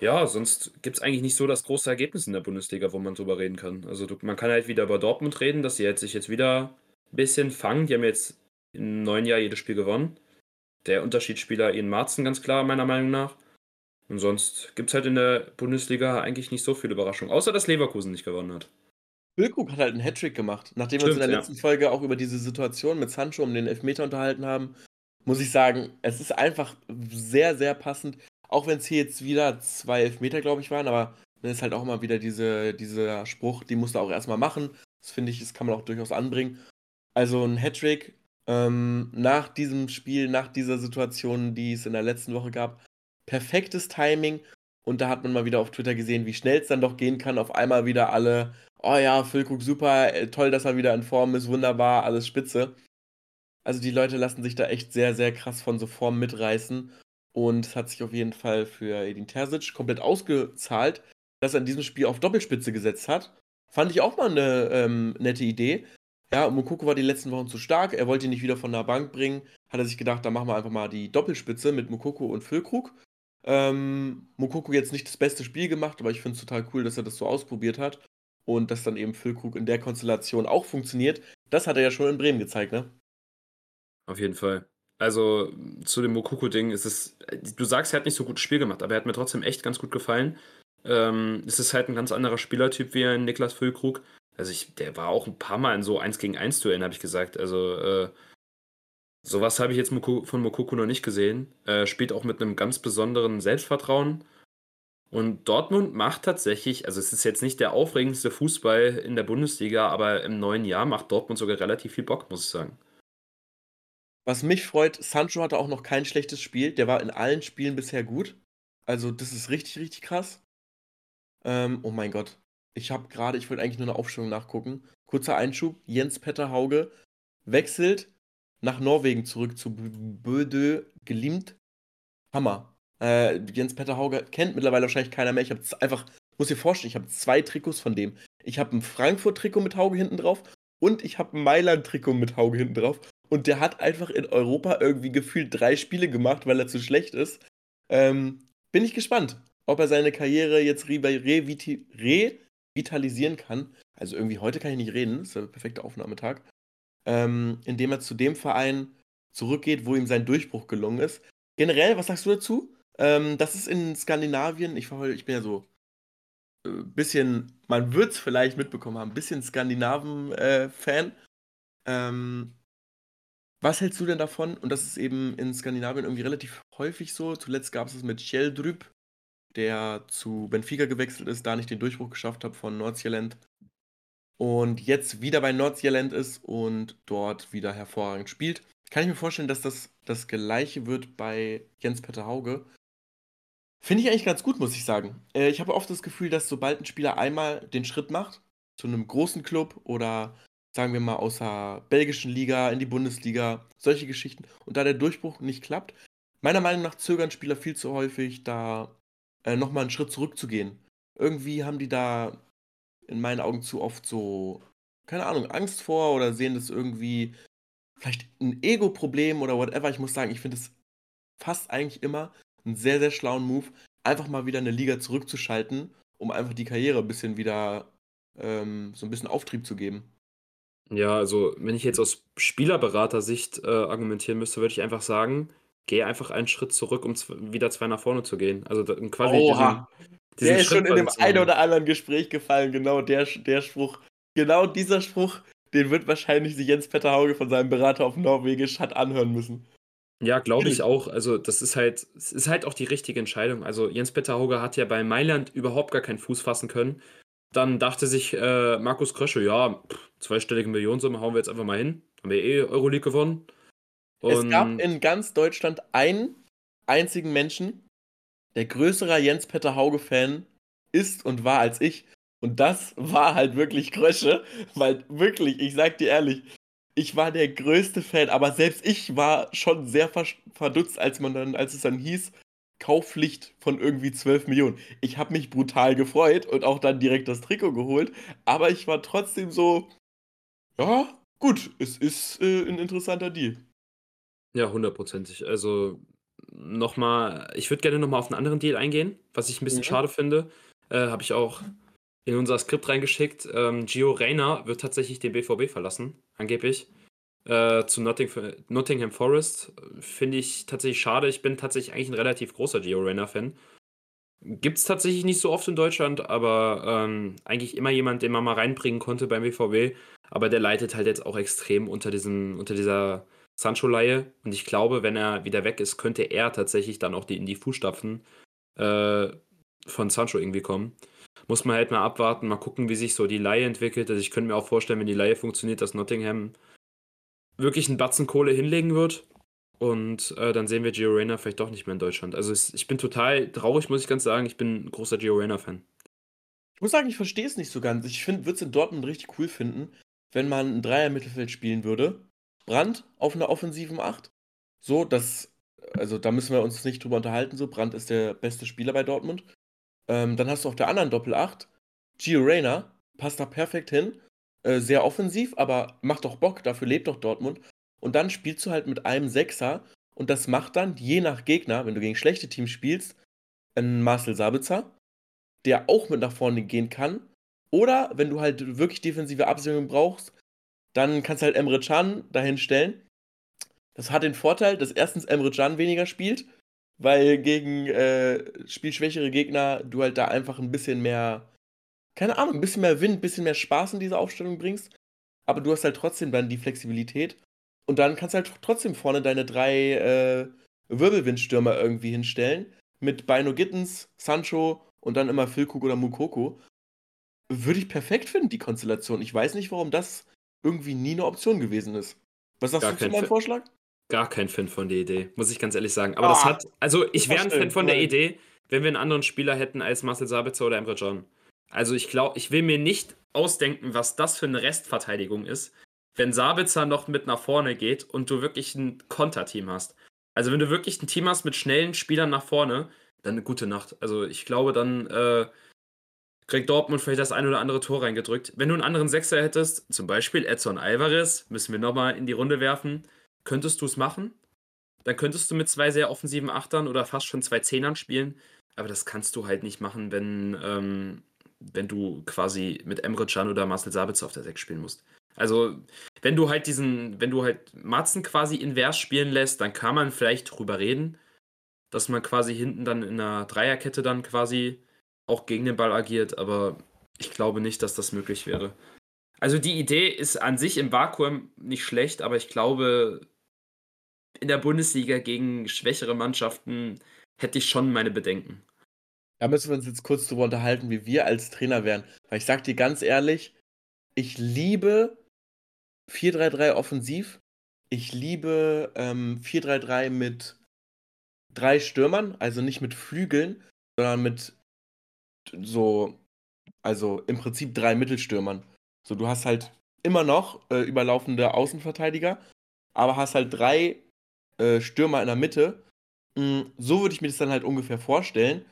ja, sonst gibt es eigentlich nicht so das große Ergebnis in der Bundesliga, wo man drüber reden kann. Also du, man kann halt wieder über Dortmund reden, dass sie jetzt sich jetzt wieder ein bisschen fangen. Die haben jetzt im neuen Jahr jedes Spiel gewonnen. Der Unterschiedsspieler Ian Marzen ganz klar, meiner Meinung nach. Und sonst gibt es halt in der Bundesliga eigentlich nicht so viele Überraschungen, außer dass Leverkusen nicht gewonnen hat. Füllkrug hat halt einen Hattrick gemacht. Nachdem wir uns in der ja. letzten Folge auch über diese Situation mit Sancho um den Elfmeter unterhalten haben, muss ich sagen, es ist einfach sehr, sehr passend. Auch wenn es hier jetzt wieder zwei Elfmeter, glaube ich, waren, aber dann ist halt auch immer wieder diese, dieser Spruch, die musst du auch erstmal machen. Das finde ich, das kann man auch durchaus anbringen. Also ein Hattrick ähm, nach diesem Spiel, nach dieser Situation, die es in der letzten Woche gab, perfektes Timing. Und da hat man mal wieder auf Twitter gesehen, wie schnell es dann doch gehen kann. Auf einmal wieder alle, oh ja, Füllkrug super, äh, toll, dass er wieder in Form ist, wunderbar, alles spitze. Also die Leute lassen sich da echt sehr, sehr krass von so Form mitreißen. Und es hat sich auf jeden Fall für Edin Terzic komplett ausgezahlt, dass er in diesem Spiel auf Doppelspitze gesetzt hat. Fand ich auch mal eine ähm, nette Idee. Ja, Mukoko war die letzten Wochen zu stark. Er wollte ihn nicht wieder von der Bank bringen. Hat er sich gedacht, da machen wir einfach mal die Doppelspitze mit Mukoko und Füllkrug. Ähm, Mukoko jetzt nicht das beste Spiel gemacht, aber ich finde es total cool, dass er das so ausprobiert hat. Und dass dann eben Füllkrug in der Konstellation auch funktioniert. Das hat er ja schon in Bremen gezeigt, ne? Auf jeden Fall. Also zu dem Mokoko-Ding ist es, du sagst, er hat nicht so gut Spiel gemacht, aber er hat mir trotzdem echt ganz gut gefallen. Ähm, es ist halt ein ganz anderer Spielertyp wie ein Niklas Füllkrug. Also ich, der war auch ein paar Mal in so 1 gegen 1 Duellen, habe ich gesagt. Also äh, sowas habe ich jetzt von Mokoko noch nicht gesehen. Äh, spielt auch mit einem ganz besonderen Selbstvertrauen. Und Dortmund macht tatsächlich, also es ist jetzt nicht der aufregendste Fußball in der Bundesliga, aber im neuen Jahr macht Dortmund sogar relativ viel Bock, muss ich sagen. Was mich freut, Sancho hatte auch noch kein schlechtes Spiel. Der war in allen Spielen bisher gut. Also, das ist richtig, richtig krass. Ähm, oh mein Gott. Ich habe gerade, ich wollte eigentlich nur eine Aufstellung nachgucken. Kurzer Einschub. Jens Petter Hauge wechselt nach Norwegen zurück zu Bödö Glimt. Hammer. Äh, Jens Petter Hauge kennt mittlerweile wahrscheinlich keiner mehr. Ich habe einfach, muss dir vorstellen, ich habe zwei Trikots von dem. Ich habe ein Frankfurt-Trikot mit Hauge hinten drauf und ich habe ein Mailand-Trikot mit Hauge hinten drauf. Und der hat einfach in Europa irgendwie gefühlt drei Spiele gemacht, weil er zu schlecht ist. Ähm, bin ich gespannt, ob er seine Karriere jetzt revitalisieren kann. Also irgendwie heute kann ich nicht reden, ist der perfekte Aufnahmetag. Ähm, indem er zu dem Verein zurückgeht, wo ihm sein Durchbruch gelungen ist. Generell, was sagst du dazu? Ähm, das ist in Skandinavien, ich, ich bin ja so ein äh, bisschen, man wird es vielleicht mitbekommen haben, ein bisschen Skandinaven-Fan. Äh, ähm, was hältst du denn davon? Und das ist eben in Skandinavien irgendwie relativ häufig so. Zuletzt gab es es mit Kjeldrup, der zu Benfica gewechselt ist, da nicht den Durchbruch geschafft hat von Nordsjælland. Und jetzt wieder bei Nordsjælland ist und dort wieder hervorragend spielt. kann ich mir vorstellen, dass das das Gleiche wird bei Jens-Peter Hauge. Finde ich eigentlich ganz gut, muss ich sagen. Äh, ich habe oft das Gefühl, dass sobald ein Spieler einmal den Schritt macht, zu einem großen Club oder sagen wir mal aus der belgischen Liga in die Bundesliga, solche Geschichten, und da der Durchbruch nicht klappt, meiner Meinung nach zögern Spieler viel zu häufig, da äh, nochmal einen Schritt zurückzugehen. Irgendwie haben die da in meinen Augen zu oft so, keine Ahnung, Angst vor oder sehen das irgendwie vielleicht ein Ego-Problem oder whatever. Ich muss sagen, ich finde es fast eigentlich immer einen sehr, sehr schlauen Move, einfach mal wieder eine Liga zurückzuschalten, um einfach die Karriere ein bisschen wieder ähm, so ein bisschen Auftrieb zu geben. Ja, also wenn ich jetzt aus Spielerberater-Sicht äh, argumentieren müsste, würde ich einfach sagen, geh einfach einen Schritt zurück, um wieder zwei nach vorne zu gehen. Also quasi Oha. diesen, diesen der ist schon in dem einen oder anderen Gespräch gefallen, genau der, der Spruch. Genau dieser Spruch, den wird wahrscheinlich sich Jens Petter Hauge von seinem Berater auf Norwegisch hat anhören müssen. Ja, glaube ich auch. Also, das ist halt, es ist halt auch die richtige Entscheidung. Also, Jens Petter Hauge hat ja bei Mailand überhaupt gar keinen Fuß fassen können. Dann dachte sich äh, Markus Krösche, ja, pff, zweistellige Millionensumme hauen wir jetzt einfach mal hin. Haben wir eh Euroleague gewonnen. Und es gab in ganz Deutschland einen einzigen Menschen, der größerer Jens Petter Hauge-Fan ist und war als ich. Und das war halt wirklich Krösche, weil wirklich, ich sag dir ehrlich, ich war der größte Fan, aber selbst ich war schon sehr verdutzt, als man dann, als es dann hieß, Kaufpflicht von irgendwie 12 Millionen. Ich habe mich brutal gefreut und auch dann direkt das Trikot geholt, aber ich war trotzdem so, ja, gut, es ist äh, ein interessanter Deal. Ja, hundertprozentig. Also nochmal, ich würde gerne nochmal auf einen anderen Deal eingehen, was ich ein bisschen mhm. schade finde. Äh, habe ich auch in unser Skript reingeschickt. Ähm, Gio Reyna wird tatsächlich den BVB verlassen, angeblich. Äh, zu Notting Nottingham Forest. Finde ich tatsächlich schade. Ich bin tatsächlich eigentlich ein relativ großer Gio Reyna-Fan. Gibt es tatsächlich nicht so oft in Deutschland, aber ähm, eigentlich immer jemand, den man mal reinbringen konnte beim BVB. Aber der leidet halt jetzt auch extrem unter, diesem, unter dieser Sancho-Leihe. Und ich glaube, wenn er wieder weg ist, könnte er tatsächlich dann auch die, in die Fußstapfen äh, von Sancho irgendwie kommen muss man halt mal abwarten, mal gucken, wie sich so die Laie entwickelt. Also ich könnte mir auch vorstellen, wenn die Laie funktioniert, dass Nottingham wirklich einen Batzen Kohle hinlegen wird. Und äh, dann sehen wir Gio Reyna vielleicht doch nicht mehr in Deutschland. Also es, ich bin total traurig, muss ich ganz sagen. Ich bin ein großer Gio Reyna-Fan. Ich muss sagen, ich verstehe es nicht so ganz. Ich würde es in Dortmund richtig cool finden, wenn man ein Dreier-Mittelfeld spielen würde. Brand auf einer offensiven Acht. So, das, also da müssen wir uns nicht drüber unterhalten. So, Brand ist der beste Spieler bei Dortmund. Ähm, dann hast du auf der anderen Doppel-8 Gio Reyna, passt da perfekt hin. Äh, sehr offensiv, aber macht doch Bock, dafür lebt doch Dortmund. Und dann spielst du halt mit einem Sechser und das macht dann, je nach Gegner, wenn du gegen schlechte Teams spielst, einen Marcel Sabitzer, der auch mit nach vorne gehen kann. Oder wenn du halt wirklich defensive Absicherung brauchst, dann kannst du halt Emre Can dahin stellen. Das hat den Vorteil, dass erstens Emre Can weniger spielt weil gegen äh, spielschwächere Gegner du halt da einfach ein bisschen mehr, keine Ahnung, ein bisschen mehr Wind, ein bisschen mehr Spaß in diese Aufstellung bringst. Aber du hast halt trotzdem dann die Flexibilität. Und dann kannst du halt trotzdem vorne deine drei äh, Wirbelwindstürmer irgendwie hinstellen. Mit Bino Gittens, Sancho und dann immer Füllkrug oder Mukoko. Würde ich perfekt finden, die Konstellation. Ich weiß nicht, warum das irgendwie nie eine Option gewesen ist. Was sagst Gar du zu meinem Vorschlag? gar kein Fan von der Idee, muss ich ganz ehrlich sagen. Aber oh, das hat, also ich wäre ein Fan von der Idee, wenn wir einen anderen Spieler hätten als Marcel Sabitzer oder Emre Can. Also ich glaube, ich will mir nicht ausdenken, was das für eine Restverteidigung ist, wenn Sabitzer noch mit nach vorne geht und du wirklich ein Konterteam hast. Also wenn du wirklich ein Team hast mit schnellen Spielern nach vorne, dann eine gute Nacht. Also ich glaube, dann äh, kriegt Dortmund vielleicht das ein oder andere Tor reingedrückt. Wenn du einen anderen Sechser hättest, zum Beispiel Edson Alvarez, müssen wir nochmal in die Runde werfen, könntest du es machen. Dann könntest du mit zwei sehr offensiven Achtern oder fast schon zwei Zehnern spielen. Aber das kannst du halt nicht machen, wenn, ähm, wenn du quasi mit Emre Can oder Marcel Sabitzer auf der 6 spielen musst. Also, wenn du halt diesen, wenn du halt Matzen quasi invers spielen lässt, dann kann man vielleicht drüber reden, dass man quasi hinten dann in einer Dreierkette dann quasi auch gegen den Ball agiert, aber ich glaube nicht, dass das möglich wäre. Also die Idee ist an sich im Vakuum nicht schlecht, aber ich glaube, in der Bundesliga gegen schwächere Mannschaften hätte ich schon meine Bedenken. Da müssen wir uns jetzt kurz darüber unterhalten, wie wir als Trainer wären. Weil ich sag dir ganz ehrlich, ich liebe 4-3-3 offensiv, ich liebe ähm, 4-3-3 mit drei Stürmern, also nicht mit Flügeln, sondern mit so, also im Prinzip drei Mittelstürmern. So, du hast halt immer noch äh, überlaufende Außenverteidiger, aber hast halt drei äh, Stürmer in der Mitte. Mhm, so würde ich mir das dann halt ungefähr vorstellen.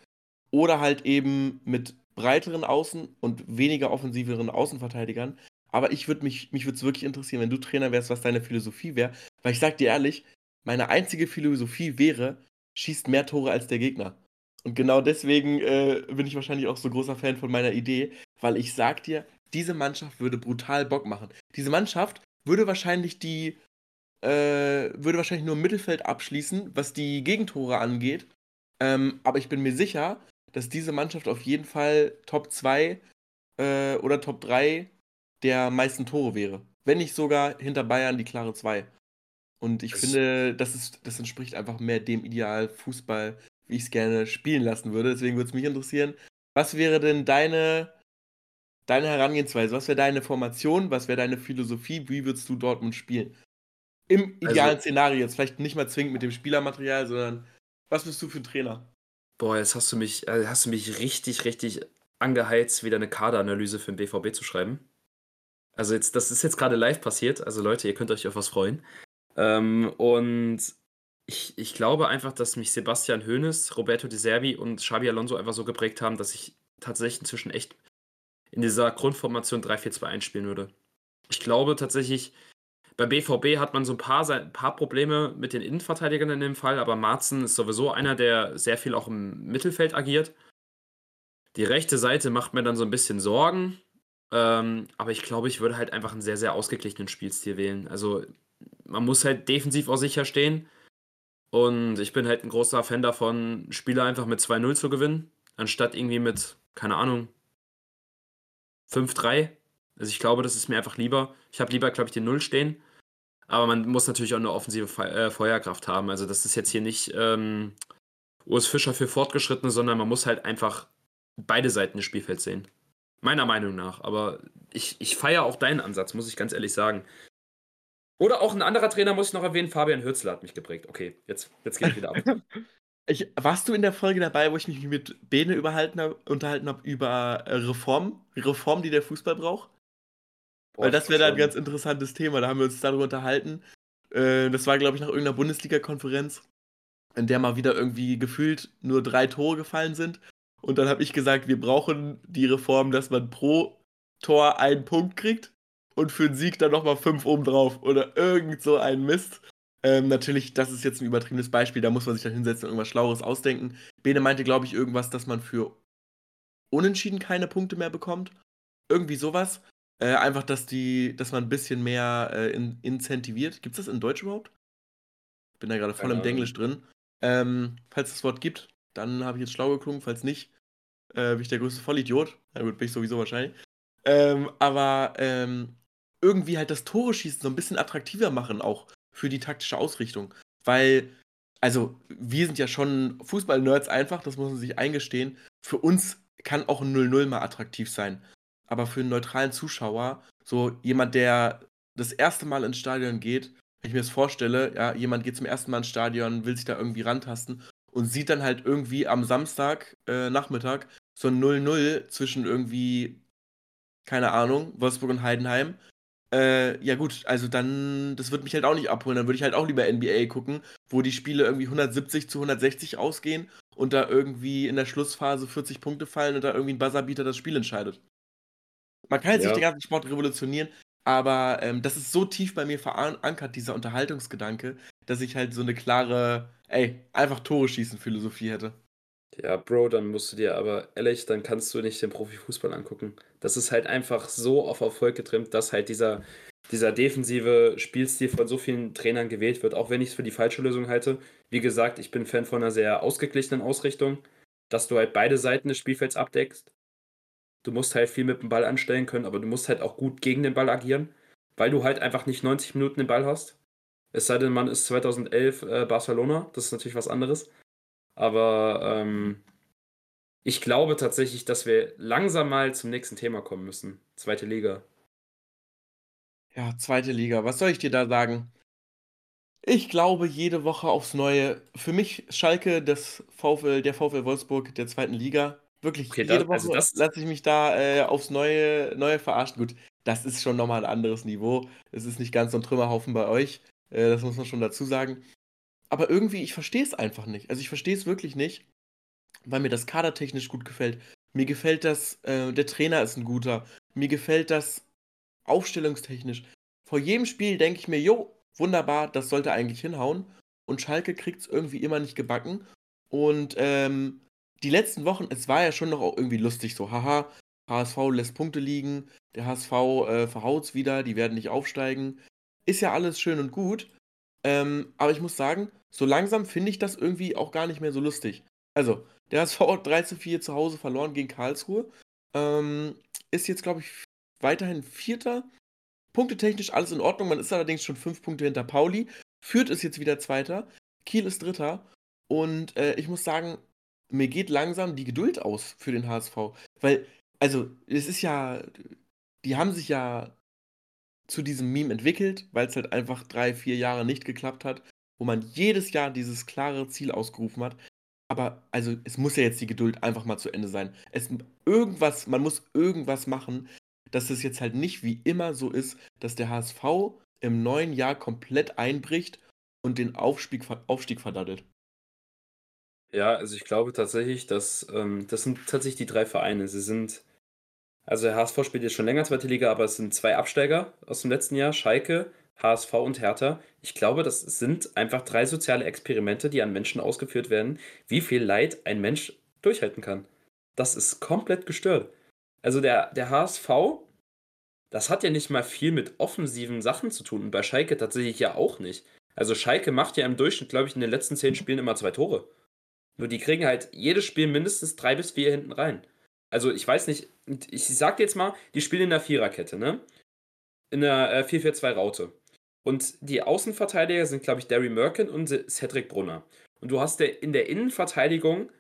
Oder halt eben mit breiteren Außen und weniger offensiveren Außenverteidigern. Aber ich würde mich, mich würde es wirklich interessieren, wenn du Trainer wärst, was deine Philosophie wäre. Weil ich sag dir ehrlich, meine einzige Philosophie wäre, schießt mehr Tore als der Gegner. Und genau deswegen äh, bin ich wahrscheinlich auch so großer Fan von meiner Idee, weil ich sag dir, diese Mannschaft würde brutal Bock machen. Diese Mannschaft würde wahrscheinlich die, äh, würde wahrscheinlich nur im Mittelfeld abschließen, was die Gegentore angeht. Ähm, aber ich bin mir sicher, dass diese Mannschaft auf jeden Fall Top 2 äh, oder Top 3 der meisten Tore wäre. Wenn nicht sogar hinter Bayern die klare 2. Und ich das finde, das, ist, das entspricht einfach mehr dem Ideal Fußball, wie ich es gerne spielen lassen würde. Deswegen würde es mich interessieren, was wäre denn deine, deine Herangehensweise? Was wäre deine Formation? Was wäre deine Philosophie? Wie würdest du Dortmund spielen? Im idealen also, Szenario, jetzt vielleicht nicht mal zwingend mit dem Spielermaterial, sondern was bist du für ein Trainer? Boah, jetzt hast du mich, äh, hast du mich richtig, richtig angeheizt, wieder eine Kaderanalyse für den BVB zu schreiben. Also jetzt, das ist jetzt gerade live passiert. Also Leute, ihr könnt euch auf was freuen. Ähm, und ich, ich glaube einfach, dass mich Sebastian Hoeneß, Roberto Di Servi und Xabi Alonso einfach so geprägt haben, dass ich tatsächlich inzwischen echt in dieser Grundformation 3-4-2 einspielen würde. Ich glaube tatsächlich, bei BVB hat man so ein paar, ein paar Probleme mit den Innenverteidigern in dem Fall, aber Marzen ist sowieso einer, der sehr viel auch im Mittelfeld agiert. Die rechte Seite macht mir dann so ein bisschen Sorgen, ähm, aber ich glaube, ich würde halt einfach einen sehr, sehr ausgeglichenen Spielstil wählen. Also man muss halt defensiv auch sicher stehen. Und ich bin halt ein großer Fan davon, Spiele einfach mit 2-0 zu gewinnen, anstatt irgendwie mit, keine Ahnung, 5-3. Also ich glaube, das ist mir einfach lieber. Ich habe lieber, glaube ich, den 0 stehen. Aber man muss natürlich auch eine offensive Fe äh, Feuerkraft haben. Also das ist jetzt hier nicht ähm, Urs Fischer für Fortgeschrittene, sondern man muss halt einfach beide Seiten des Spielfelds sehen. Meiner Meinung nach. Aber ich, ich feiere auch deinen Ansatz, muss ich ganz ehrlich sagen. Oder auch ein anderer Trainer muss ich noch erwähnen, Fabian Hürzler hat mich geprägt. Okay, jetzt, jetzt geht wieder ab. Ich, warst du in der Folge dabei, wo ich mich mit Bene hab, unterhalten habe über äh, Reform? Reform, die der Fußball braucht? Boah, Weil das wäre da ein ganz interessantes Thema. Da haben wir uns darüber unterhalten. Äh, das war, glaube ich, nach irgendeiner Bundesliga-Konferenz, in der mal wieder irgendwie gefühlt nur drei Tore gefallen sind. Und dann habe ich gesagt, wir brauchen die Reform, dass man pro Tor einen Punkt kriegt und für den Sieg dann nochmal fünf oben drauf oder irgend so ein Mist. Ähm, natürlich, das ist jetzt ein übertriebenes Beispiel, da muss man sich dann hinsetzen und irgendwas Schlaueres ausdenken. Bene meinte, glaube ich, irgendwas, dass man für Unentschieden keine Punkte mehr bekommt. Irgendwie sowas. Äh, einfach, dass die, dass man ein bisschen mehr äh, in, incentiviert. Gibt es das in Deutsch überhaupt? Bin da gerade voll im Denglisch drin. Ähm, falls es das Wort gibt, dann habe ich jetzt schlau geklungen. Falls nicht, äh, bin ich der größte Vollidiot. Na gut, bin ich sowieso wahrscheinlich. Ähm, aber ähm, irgendwie halt das Tore schießen so ein bisschen attraktiver machen, auch für die taktische Ausrichtung. Weil, also, wir sind ja schon Fußball-Nerds einfach, das muss man sich eingestehen. Für uns kann auch ein 0-0 mal attraktiv sein. Aber für einen neutralen Zuschauer, so jemand, der das erste Mal ins Stadion geht, wenn ich mir das vorstelle, ja, jemand geht zum ersten Mal ins Stadion, will sich da irgendwie rantasten und sieht dann halt irgendwie am Samstag äh, Nachmittag so ein 0-0 zwischen irgendwie, keine Ahnung, Wolfsburg und Heidenheim äh, ja gut, also dann, das würde mich halt auch nicht abholen. Dann würde ich halt auch lieber NBA gucken, wo die Spiele irgendwie 170 zu 160 ausgehen und da irgendwie in der Schlussphase 40 Punkte fallen und da irgendwie ein Buzzerbeater das Spiel entscheidet. Man kann jetzt ja. nicht den ganzen Sport revolutionieren, aber ähm, das ist so tief bei mir verankert, dieser Unterhaltungsgedanke, dass ich halt so eine klare, ey, einfach Tore schießen Philosophie hätte. Ja, Bro, dann musst du dir aber ehrlich, dann kannst du nicht den Profifußball angucken. Das ist halt einfach so auf Erfolg getrimmt, dass halt dieser, dieser defensive Spielstil von so vielen Trainern gewählt wird, auch wenn ich es für die falsche Lösung halte. Wie gesagt, ich bin Fan von einer sehr ausgeglichenen Ausrichtung, dass du halt beide Seiten des Spielfelds abdeckst. Du musst halt viel mit dem Ball anstellen können, aber du musst halt auch gut gegen den Ball agieren, weil du halt einfach nicht 90 Minuten den Ball hast. Es sei denn, man ist 2011 äh, Barcelona, das ist natürlich was anderes. Aber ähm, ich glaube tatsächlich, dass wir langsam mal zum nächsten Thema kommen müssen. Zweite Liga. Ja, zweite Liga. Was soll ich dir da sagen? Ich glaube jede Woche aufs Neue. Für mich Schalke, das VfL, der VfL Wolfsburg der zweiten Liga. Wirklich, Okay, jede das, also Woche das, lasse ich mich da äh, aufs Neue, Neue verarschen. Gut, das ist schon nochmal ein anderes Niveau. Es ist nicht ganz so ein Trümmerhaufen bei euch. Äh, das muss man schon dazu sagen. Aber irgendwie, ich verstehe es einfach nicht. Also ich verstehe es wirklich nicht, weil mir das kadertechnisch gut gefällt. Mir gefällt das, äh, der Trainer ist ein guter. Mir gefällt das aufstellungstechnisch. Vor jedem Spiel denke ich mir, jo, wunderbar, das sollte eigentlich hinhauen. Und Schalke kriegt es irgendwie immer nicht gebacken. Und ähm, die letzten Wochen, es war ja schon noch auch irgendwie lustig, so, haha, HSV lässt Punkte liegen, der HSV äh, verhaut's wieder, die werden nicht aufsteigen. Ist ja alles schön und gut. Ähm, aber ich muss sagen, so langsam finde ich das irgendwie auch gar nicht mehr so lustig. Also, der HSV hat 3 zu 4 zu Hause verloren gegen Karlsruhe. Ähm, ist jetzt, glaube ich, weiterhin Vierter. Punktetechnisch alles in Ordnung. Man ist allerdings schon fünf Punkte hinter Pauli. Fürth ist jetzt wieder Zweiter. Kiel ist Dritter. Und äh, ich muss sagen, mir geht langsam die Geduld aus für den HSV. Weil, also, es ist ja, die haben sich ja zu diesem Meme entwickelt, weil es halt einfach drei, vier Jahre nicht geklappt hat, wo man jedes Jahr dieses klare Ziel ausgerufen hat. Aber also es muss ja jetzt die Geduld einfach mal zu Ende sein. Es irgendwas, man muss irgendwas machen, dass es jetzt halt nicht wie immer so ist, dass der HSV im neuen Jahr komplett einbricht und den Aufstieg, Aufstieg verdattelt. ja, also ich glaube tatsächlich, dass ähm, das sind tatsächlich die drei Vereine. Sie sind, also der HSV spielt jetzt schon länger zweite Liga, aber es sind zwei Absteiger aus dem letzten Jahr, Schalke, HSV und Hertha. Ich glaube, das sind einfach drei soziale Experimente, die an Menschen ausgeführt werden, wie viel Leid ein Mensch durchhalten kann. Das ist komplett gestört. Also der, der HSV, das hat ja nicht mal viel mit offensiven Sachen zu tun und bei Schalke tatsächlich ja auch nicht. Also Schalke macht ja im Durchschnitt, glaube ich, in den letzten zehn Spielen immer zwei Tore. Nur die kriegen halt jedes Spiel mindestens drei bis vier hinten rein. Also ich weiß nicht, ich sag jetzt mal, die spielen in der Viererkette, ne? In der äh, 4-4-2-Raute. Und die Außenverteidiger sind, glaube ich, Derry Merkin und Cedric Brunner. Und du hast in der Innenverteidigung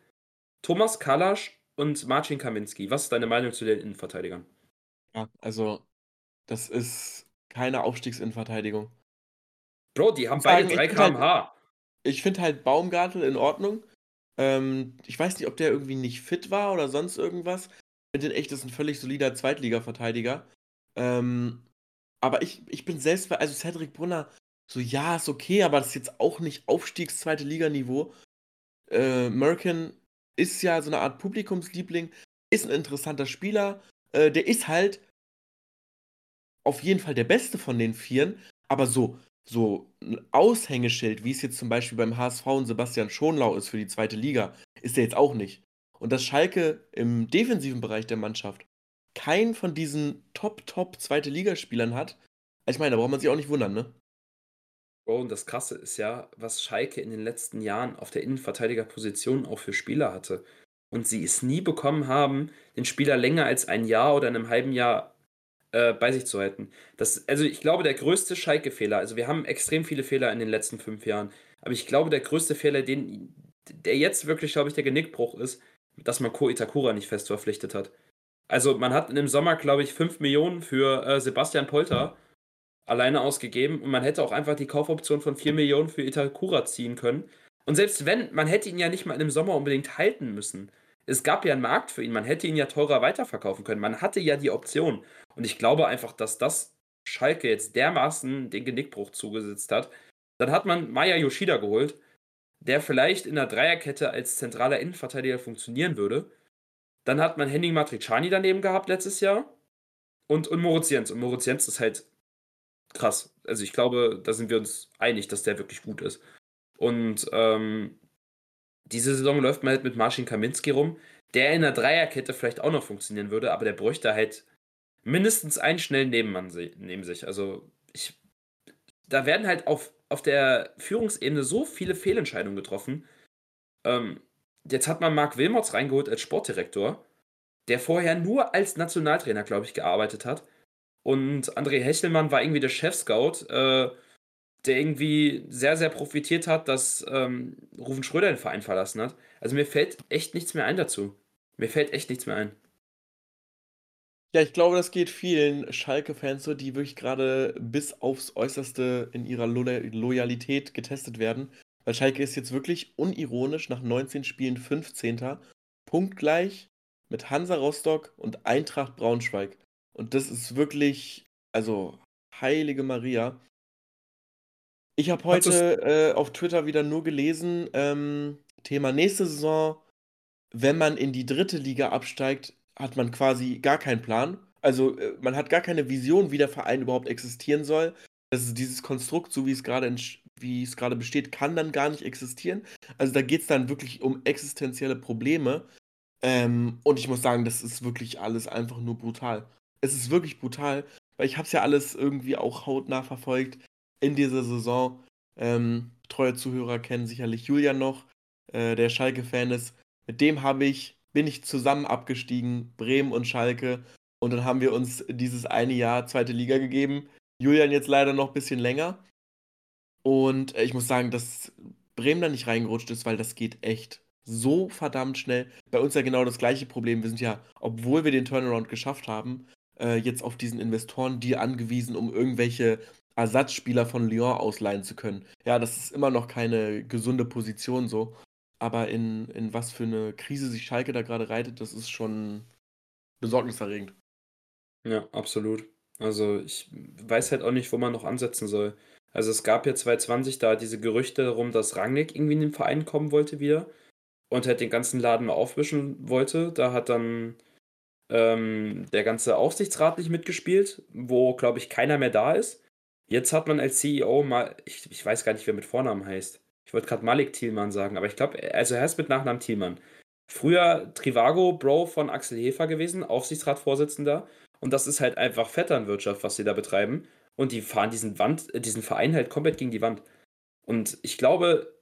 Thomas Kalasch und Marcin Kaminski. Was ist deine Meinung zu den Innenverteidigern? Ja, also das ist keine Aufstiegsinnenverteidigung. Bro, die haben beide sagen, 3 ich find halt- km/h. Ich finde halt Baumgartel in Ordnung. Ähm, ich weiß nicht, ob der irgendwie nicht fit war oder sonst irgendwas. Ich finde den echt, das ist ein völlig solider Zweitliga-Verteidiger. Ähm, aber ich, ich bin selbst, bei- also Cedric Brunner, so ja, ist okay, aber das ist jetzt auch nicht Aufstiegs-Zweite Liga-Niveau. Äh, Merkin ist ja so eine Art Publikumsliebling, ist ein interessanter Spieler. Äh, der ist halt auf jeden Fall der Beste von den Vieren, aber so, so ein Aushängeschild, wie es jetzt zum Beispiel beim HSV und Sebastian Schonlau ist für die zweite Liga, ist er jetzt auch nicht. Und dass Schalke im defensiven Bereich der Mannschaft keinen von diesen Top-Top zweite Ligaspielern hat, ich meine, da braucht man sich auch nicht wundern, ne? Bro, und das Krasse ist ja, was Schalke in den letzten Jahren auf der Innenverteidigerposition auch für Spieler hatte. Und sie es nie bekommen haben, den Spieler länger als ein Jahr oder in einem halben Jahr äh, bei sich zu halten. Das, also ich glaube, der größte Schalke-Fehler, also wir haben extrem viele Fehler in den letzten fünf Jahren, aber ich glaube, der größte Fehler, den, der jetzt wirklich, glaube ich, der Genickbruch ist, dass man Ko Itakura nicht fest verpflichtet hat. Also man hat im Sommer, glaube ich, 5 Millionen für äh, Sebastian Polter alleine ausgegeben und man hätte auch einfach die Kaufoption von 4 Millionen für Itakura ziehen können. Und selbst wenn, man hätte ihn ja nicht mal im Sommer unbedingt halten müssen. Es gab ja einen Markt für ihn, man hätte ihn ja teurer weiterverkaufen können. Man hatte ja die Option. Und ich glaube einfach, dass das Schalke jetzt dermaßen den Genickbruch zugesetzt hat. Dann hat man Maya Yoshida geholt, der vielleicht in der Dreierkette als zentraler Innenverteidiger funktionieren würde. Dann hat man Henning Matriciani daneben gehabt letztes Jahr. Und, und Moritz Jens. Und Moritz Jens ist halt krass. Also ich glaube, da sind wir uns einig, dass der wirklich gut ist. Und ähm, diese Saison läuft man halt mit Marcin Kaminski rum, der in der Dreierkette vielleicht auch noch funktionieren würde, aber der bräuchte halt mindestens einen schnellen Nebenmann neben sich. Also ich, da werden halt auf, auf der Führungsebene so viele Fehlentscheidungen getroffen. Ähm, jetzt hat man Marc Wilmots reingeholt als Sportdirektor, der vorher nur als Nationaltrainer, glaube ich, gearbeitet hat. Und André Hechelmann war irgendwie der Chef-Scout, äh, der irgendwie sehr, sehr profitiert hat, dass ähm, Rufen Schröder den Verein verlassen hat. Also mir fällt echt nichts mehr ein dazu. Mir fällt echt nichts mehr ein. Ja, ich glaube, das geht vielen Schalke-Fans so, die wirklich gerade bis aufs Äußerste in ihrer Lo Loyalität getestet werden. Weil Schalke ist jetzt wirklich unironisch nach 19 Spielen 15. Punktgleich mit Hansa Rostock und Eintracht Braunschweig. Und das ist wirklich, also, heilige Maria. Ich habe heute äh, auf Twitter wieder nur gelesen, ähm, Thema nächste Saison, wenn man in die dritte Liga absteigt, hat man quasi gar keinen Plan. Also äh, man hat gar keine Vision, wie der Verein überhaupt existieren soll. Das ist dieses Konstrukt, so wie es gerade wie es gerade besteht, kann dann gar nicht existieren. Also da geht es dann wirklich um existenzielle Probleme. Ähm, und ich muss sagen, das ist wirklich alles einfach nur brutal. Es ist wirklich brutal, weil ich habe es ja alles irgendwie auch hautnah verfolgt in dieser Saison. Ähm, treue Zuhörer kennen sicherlich Julian noch, äh, der Schalke-Fan ist. Mit dem habe ich bin ich zusammen abgestiegen, Bremen und Schalke. Und dann haben wir uns dieses eine Jahr zweite Liga gegeben. Julian jetzt leider noch ein bisschen länger. Und äh, ich muss sagen, dass Bremen da nicht reingerutscht ist, weil das geht echt so verdammt schnell. Bei uns ja genau das gleiche Problem. Wir sind ja, obwohl wir den Turnaround geschafft haben, äh, jetzt auf diesen Investoren die angewiesen, um irgendwelche Ersatzspieler von Lyon ausleihen zu können. Ja, das ist immer noch keine gesunde Position so. Aber in, in was für eine Krise sich Schalke da gerade reitet, das ist schon besorgniserregend. Ja, absolut. Also ich weiß halt auch nicht, wo man noch ansetzen soll. Also es gab ja 2020 da diese Gerüchte darum, dass Rangnick irgendwie in den Verein kommen wollte wieder und halt den ganzen Laden mal aufwischen wollte. Da hat dann ähm, der ganze Aufsichtsrat nicht mitgespielt, wo, glaube ich, keiner mehr da ist. Jetzt hat man als CEO mal, ich, ich weiß gar nicht, wer mit Vornamen heißt, ich wollte gerade Malik Thielmann sagen, aber ich glaube, also er ist mit Nachnamen Thielmann. Früher Trivago, Bro von Axel Hefer gewesen, Aufsichtsratsvorsitzender. Und das ist halt einfach Vetternwirtschaft, was sie da betreiben. Und die fahren diesen, Wand, diesen Verein halt komplett gegen die Wand. Und ich glaube,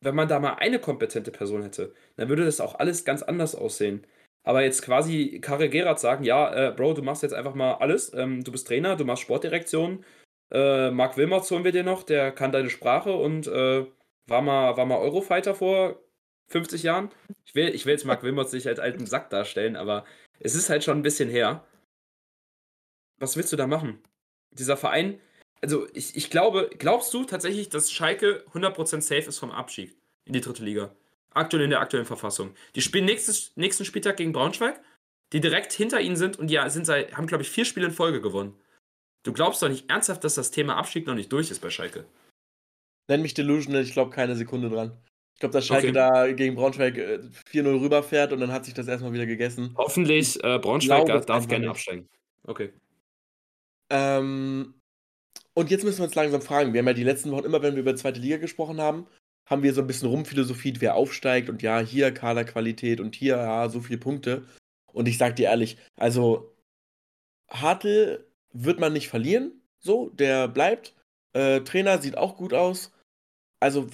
wenn man da mal eine kompetente Person hätte, dann würde das auch alles ganz anders aussehen. Aber jetzt quasi Karel Gerard sagen, ja, äh, Bro, du machst jetzt einfach mal alles. Ähm, du bist Trainer, du machst Sportdirektion. Äh, Marc Wilmots holen wir dir noch, der kann deine Sprache und äh, war mal, war mal Eurofighter vor 50 Jahren. Ich will, ich will jetzt Mark Wilmots nicht als alten Sack darstellen, aber es ist halt schon ein bisschen her. Was willst du da machen? Dieser Verein, also ich, ich glaube, glaubst du tatsächlich, dass Schalke 100% safe ist vom Abstieg in die dritte Liga? Aktuell in der aktuellen Verfassung. Die spielen nächstes, nächsten Spieltag gegen Braunschweig, die direkt hinter ihnen sind und die sind seit, haben, glaube ich, vier Spiele in Folge gewonnen. Du glaubst doch nicht ernsthaft, dass das Thema Abstieg noch nicht durch ist bei Schalke? Nenn mich delusional, ich glaube keine Sekunde dran. Ich glaube, dass Schalke okay. da gegen Braunschweig 4-0 äh, rüberfährt und dann hat sich das erstmal wieder gegessen. Hoffentlich, äh, Braunschweig darf gerne absteigen. Okay. Ähm, und jetzt müssen wir uns langsam fragen. Wir haben ja die letzten Wochen immer, wenn wir über zweite Liga gesprochen haben, haben wir so ein bisschen rumphilosophie, wer aufsteigt und ja, hier Kaderqualität und hier, ja, so viele Punkte. Und ich sag dir ehrlich, also Hartl wird man nicht verlieren, so, der bleibt. Äh, Trainer sieht auch gut aus. Also,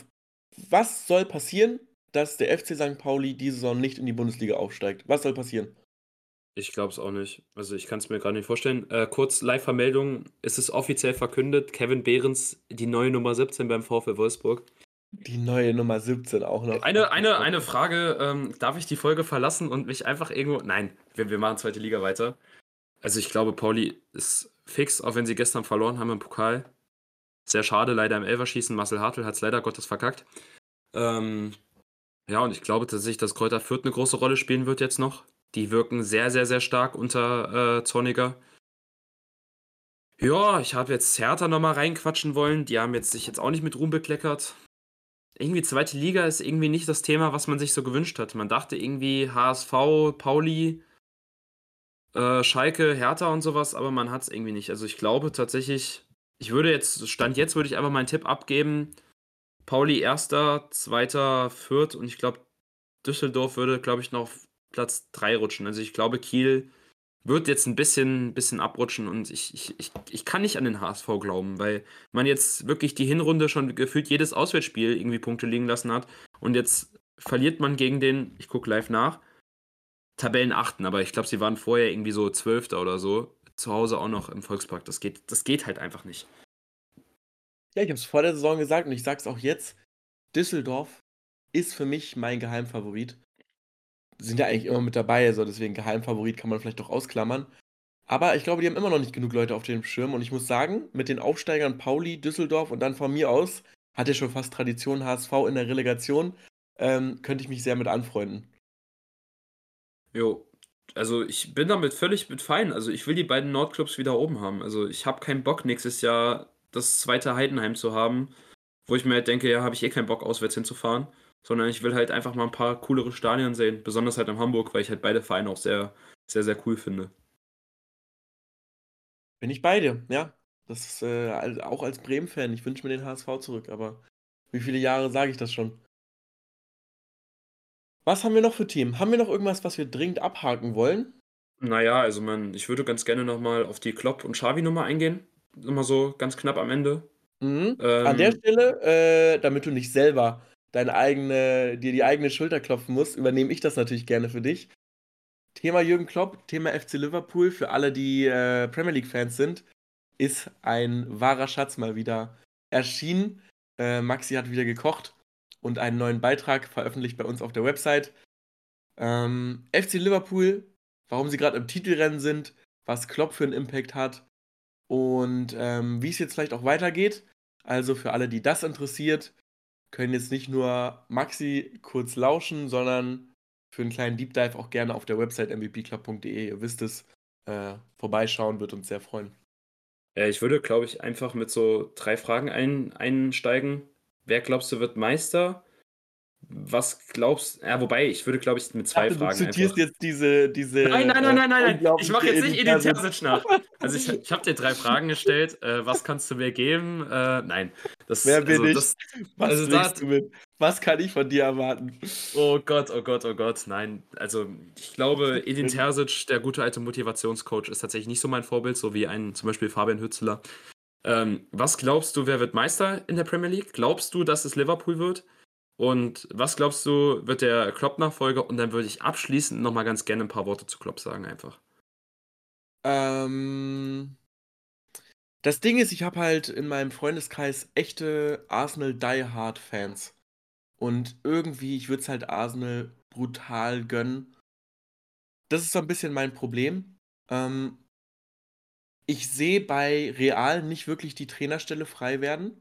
was soll passieren, dass der FC St. Pauli diese Saison nicht in die Bundesliga aufsteigt? Was soll passieren? Ich glaube es auch nicht. Also ich kann es mir gar nicht vorstellen. Äh, kurz Live-Vermeldung, es ist offiziell verkündet, Kevin Behrens die neue Nummer 17 beim VfL Wolfsburg. Die neue Nummer 17 auch noch. Eine, eine, eine Frage, ähm, darf ich die Folge verlassen und mich einfach irgendwo... Nein, wir, wir machen zweite Liga weiter. Also ich glaube, Pauli ist fix, auch wenn sie gestern verloren haben im Pokal. Sehr schade, leider im Elverschießen. Marcel Hartl hat es leider Gottes verkackt. Ähm, ja, und ich glaube tatsächlich, dass Kräuter Fürth eine große Rolle spielen wird jetzt noch. Die wirken sehr, sehr, sehr stark unter äh, Zorniger. Ja, ich habe jetzt Hertha nochmal reinquatschen wollen. Die haben jetzt sich jetzt auch nicht mit Ruhm bekleckert. Irgendwie zweite Liga ist irgendwie nicht das Thema, was man sich so gewünscht hat. Man dachte irgendwie HSV, Pauli, äh, Schalke, Hertha und sowas, aber man hat es irgendwie nicht. Also ich glaube tatsächlich, ich würde jetzt, Stand jetzt würde ich einfach meinen Tipp abgeben. Pauli erster, zweiter, Fürth und ich glaube, Düsseldorf würde, glaube ich, noch Platz 3 rutschen. Also ich glaube, Kiel wird jetzt ein bisschen, bisschen abrutschen und ich, ich, ich, ich kann nicht an den HSV glauben, weil man jetzt wirklich die Hinrunde schon gefühlt jedes Auswärtsspiel irgendwie Punkte liegen lassen hat und jetzt verliert man gegen den, ich gucke live nach, Tabellenachten, aber ich glaube, sie waren vorher irgendwie so Zwölfter oder so zu Hause auch noch im Volkspark. Das geht, das geht halt einfach nicht. Ja, ich habe es vor der Saison gesagt und ich sage es auch jetzt. Düsseldorf ist für mich mein Geheimfavorit. Sind ja eigentlich immer mit dabei, also deswegen Geheimfavorit kann man vielleicht doch ausklammern. Aber ich glaube, die haben immer noch nicht genug Leute auf dem Schirm. Und ich muss sagen, mit den Aufsteigern Pauli, Düsseldorf und dann von mir aus, hat ja schon fast Tradition HSV in der Relegation, ähm, könnte ich mich sehr mit anfreunden. Jo, also ich bin damit völlig mit fein. Also ich will die beiden Nordclubs wieder oben haben. Also ich habe keinen Bock, nächstes Jahr das zweite Heidenheim zu haben, wo ich mir halt denke, ja, habe ich eh keinen Bock, auswärts hinzufahren. Sondern ich will halt einfach mal ein paar coolere Stadien sehen. Besonders halt in Hamburg, weil ich halt beide Vereine auch sehr, sehr, sehr cool finde. Bin ich bei dir, ja. Das ist äh, auch als Bremen-Fan. Ich wünsche mir den HSV zurück, aber wie viele Jahre sage ich das schon? Was haben wir noch für Themen? Haben wir noch irgendwas, was wir dringend abhaken wollen? Naja, also man, ich würde ganz gerne nochmal auf die Klopp- und Xavi-Nummer eingehen. Immer so ganz knapp am Ende. Mhm. Ähm, An der Stelle, äh, damit du nicht selber deine eigene, dir die eigene Schulter klopfen musst, übernehme ich das natürlich gerne für dich. Thema Jürgen Klopp, Thema FC Liverpool, für alle, die äh, Premier League-Fans sind, ist ein wahrer Schatz mal wieder erschienen. Äh, Maxi hat wieder gekocht und einen neuen Beitrag veröffentlicht bei uns auf der Website. Ähm, FC Liverpool, warum sie gerade im Titelrennen sind, was Klopp für einen Impact hat und ähm, wie es jetzt vielleicht auch weitergeht. Also für alle, die das interessiert, können jetzt nicht nur Maxi kurz lauschen, sondern für einen kleinen Deep Dive auch gerne auf der Website mvpclub.de. Ihr wisst es, äh, vorbeischauen, wird uns sehr freuen. Ja, ich würde, glaube ich, einfach mit so drei Fragen ein, einsteigen. Wer glaubst du wird Meister? Was glaubst du? Ja, wobei, ich würde, glaube ich, mit zwei dachte, Fragen. Du zitierst einfach... jetzt diese, diese. Nein, nein, nein, nein, nein, nein. Ich mache jetzt nicht Edin Terzic nach. Also, ich, ich habe dir drei Fragen gestellt. Äh, was kannst du mir geben? Äh, nein. Das, Wer bin also, ich? Das, was also da, du mit? Was kann ich von dir erwarten? Oh Gott, oh Gott, oh Gott. Nein. Also, ich glaube, Edin Terzic, der gute alte Motivationscoach, ist tatsächlich nicht so mein Vorbild, so wie ein zum Beispiel Fabian Hützler. Ähm, was glaubst du, wer wird Meister in der Premier League? Glaubst du, dass es Liverpool wird? Und was glaubst du, wird der Klopp-Nachfolger? Und dann würde ich abschließend nochmal ganz gerne ein paar Worte zu Klopp sagen, einfach. Ähm, das Ding ist, ich habe halt in meinem Freundeskreis echte Arsenal Die Hard Fans. Und irgendwie, ich würde es halt Arsenal brutal gönnen. Das ist so ein bisschen mein Problem. Ähm, ich sehe bei Real nicht wirklich die Trainerstelle frei werden